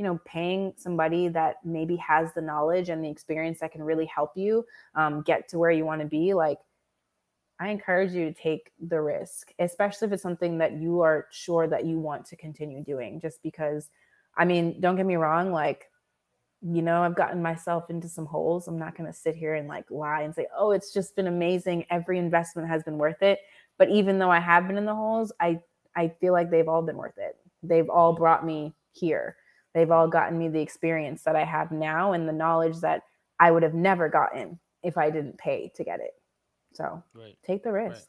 you know paying somebody that maybe has the knowledge and the experience that can really help you um, get to where you want to be like i encourage you to take the risk especially if it's something that you are sure that you want to continue doing just because i mean don't get me wrong like you know i've gotten myself into some holes. I'm not going to sit here and like lie and say oh it's just been amazing. Every investment has been worth it. But even though i have been in the holes i i feel like they've all been worth it. They've all brought me here They've all gotten me the experience that I have now and the knowledge that I would have never gotten if I didn't pay to get it. So right. take the risk. Right.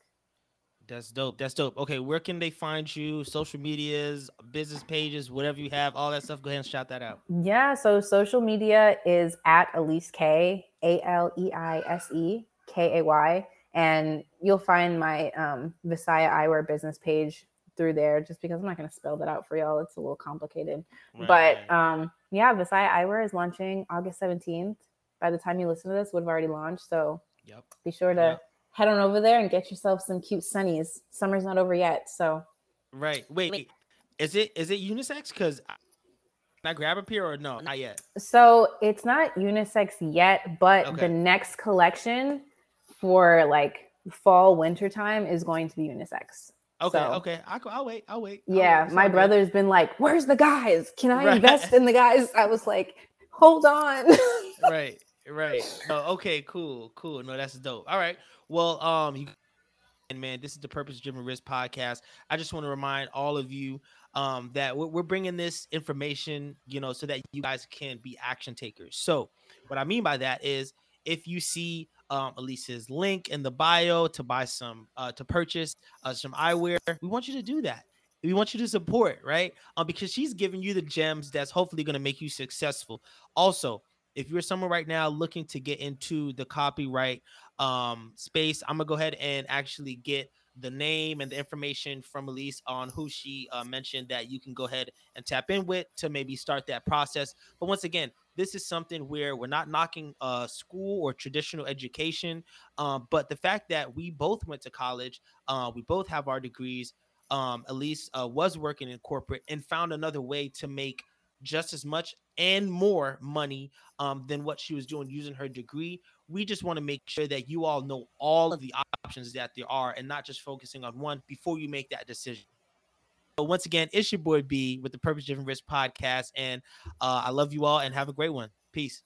That's dope. That's dope. Okay, where can they find you? Social medias, business pages, whatever you have, all that stuff. Go ahead and shout that out. Yeah. So social media is at Aleise Kay, A L E I S E K A Y. And you'll find my um, Visiah Eyewear business page through there just because I'm not going to spell that out for y'all. It's a little complicated. Right. But um, yeah, Visiah Eyewear is launching August 17th. By the time you listen to this, would have already launched. So yep. be sure to yep. head on over there and get yourself some cute sunnies. Summer's not over yet. So right. Wait, wait. is it is it unisex? Because can I grab a pair or no? Not yet. So it's not unisex yet, but okay. the next collection for like fall winter time is going to be unisex. Okay, so, okay. I, will wait. I'll wait. I'll yeah, wait. my brother's been like, "Where's the guys? Can I right. invest in the guys?" I was like, "Hold on." right, right. Oh, okay, cool, cool. No, that's dope. All right. Well, um, you, and man, this is the Purpose Driven Risk podcast. I just want to remind all of you um that we're, we're bringing this information, you know, so that you guys can be action takers. So, what I mean by that is, if you see um, Aleise's link in the bio to buy some uh, to purchase uh, some eyewear. We want you to do that. We want you to support, right? Um, because she's giving you the gems that's hopefully going to make you successful. Also, if you're someone right now looking to get into the copyright um, space, I'm gonna go ahead and actually get the name and the information from Elise on who she uh, mentioned that you can go ahead and tap in with to maybe start that process. But once again, this is something where we're not knocking uh, school or traditional education, um, but the fact that we both went to college, uh, we both have our degrees. Um, Aleise uh, was working in corporate and found another way to make just as much and more money um, than what she was doing using her degree. We just want to make sure that you all know all of the options that there are and not just focusing on one before you make that decision. But once again, it's your boy B with the Purpose Driven Risk podcast. And uh, I love you all and have a great one. Peace.